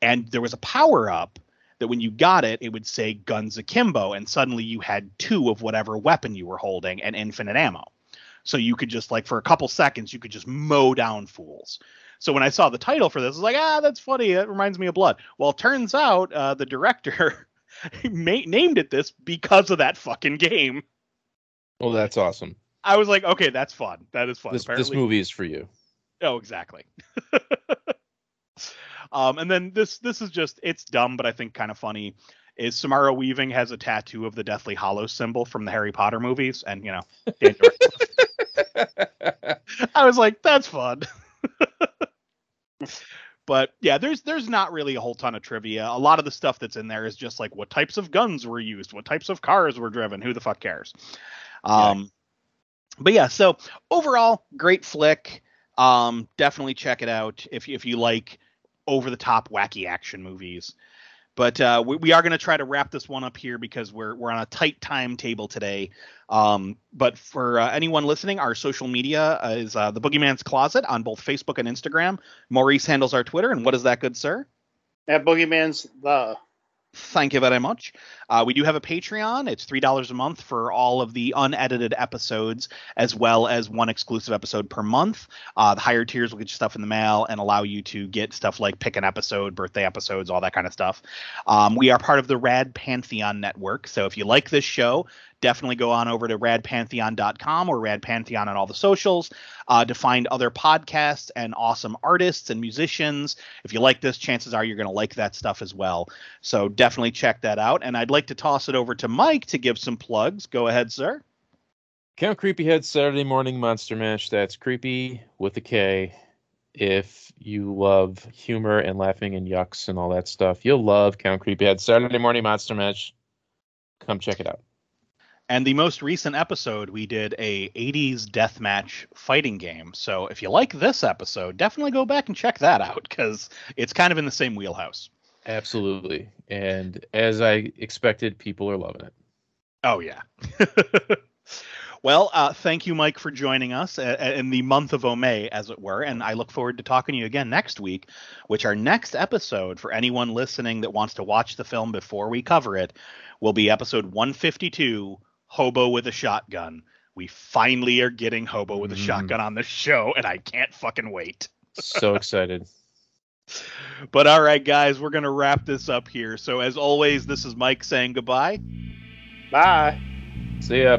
And there was a power up that when you got it, it would say guns akimbo, and suddenly you had two of whatever weapon you were holding and infinite ammo. So you could just like for a couple seconds, you could just mow down fools. So when I saw the title for this, I was like, ah, that's funny. That reminds me of Blood. Well, it turns out uh, the director ma- named it this because of that fucking game. Well, that's awesome. I was like, okay, that's fun. That is fun. This, this movie is for you. Oh, exactly. um, and then this this is just it's dumb, but I think kind of funny. Is Samara Weaving has a tattoo of the Deathly Hallow symbol from the Harry Potter movies, and you know, I was like, that's fun. but yeah, there's there's not really a whole ton of trivia. A lot of the stuff that's in there is just like what types of guns were used, what types of cars were driven. Who the fuck cares? Um, but yeah, so overall, great flick. Um, definitely check it out if if you like over the top wacky action movies. But uh, we, we are going to try to wrap this one up here because we're we're on a tight timetable today. Um, but for uh, anyone listening, our social media is uh, the Boogeyman's Closet on both Facebook and Instagram. Maurice handles our Twitter, and what is that, good sir? At Boogeyman's the Thank you very much. Uh, we do have a Patreon. It's three dollars a month for all of the unedited episodes, as well as one exclusive episode per month. Uh, the higher tiers will get you stuff in the mail and allow you to get stuff like pick an episode, birthday episodes, all that kind of stuff. Um, we are part of the Rad Pantheon network, so if you like this show, definitely go on over to radpantheon.com or radpantheon on all the socials uh, to find other podcasts and awesome artists and musicians. If you like this, chances are you're going to like that stuff as well. So definitely check that out. And I'd like to toss it over to Mike to give some plugs. Go ahead, sir. Count Kreepyhead Saturday Morning Monster Mash. That's creepy with a K. If you love humor and laughing and yucks and all that stuff, you'll love Count Kreepyhead Saturday Morning Monster Mash. Come check it out. And the most recent episode, we did a 80s deathmatch fighting game. So if you like this episode, definitely go back and check that out because it's kind of in the same wheelhouse. Absolutely. And as I expected, people are loving it. Oh yeah. well, uh, thank you, Mike, for joining us uh, in the month of Omay, as it were, and I look forward to talking to you again next week. Which our next episode, for anyone listening that wants to watch the film before we cover it, will be episode 152, "Hobo with a Shotgun." We finally are getting Hobo with a Mhm. Shotgun on the show, and I can't fucking wait. So excited. But all right, guys, we're gonna wrap this up here. So as always, this is Mike saying goodbye. bye. See ya.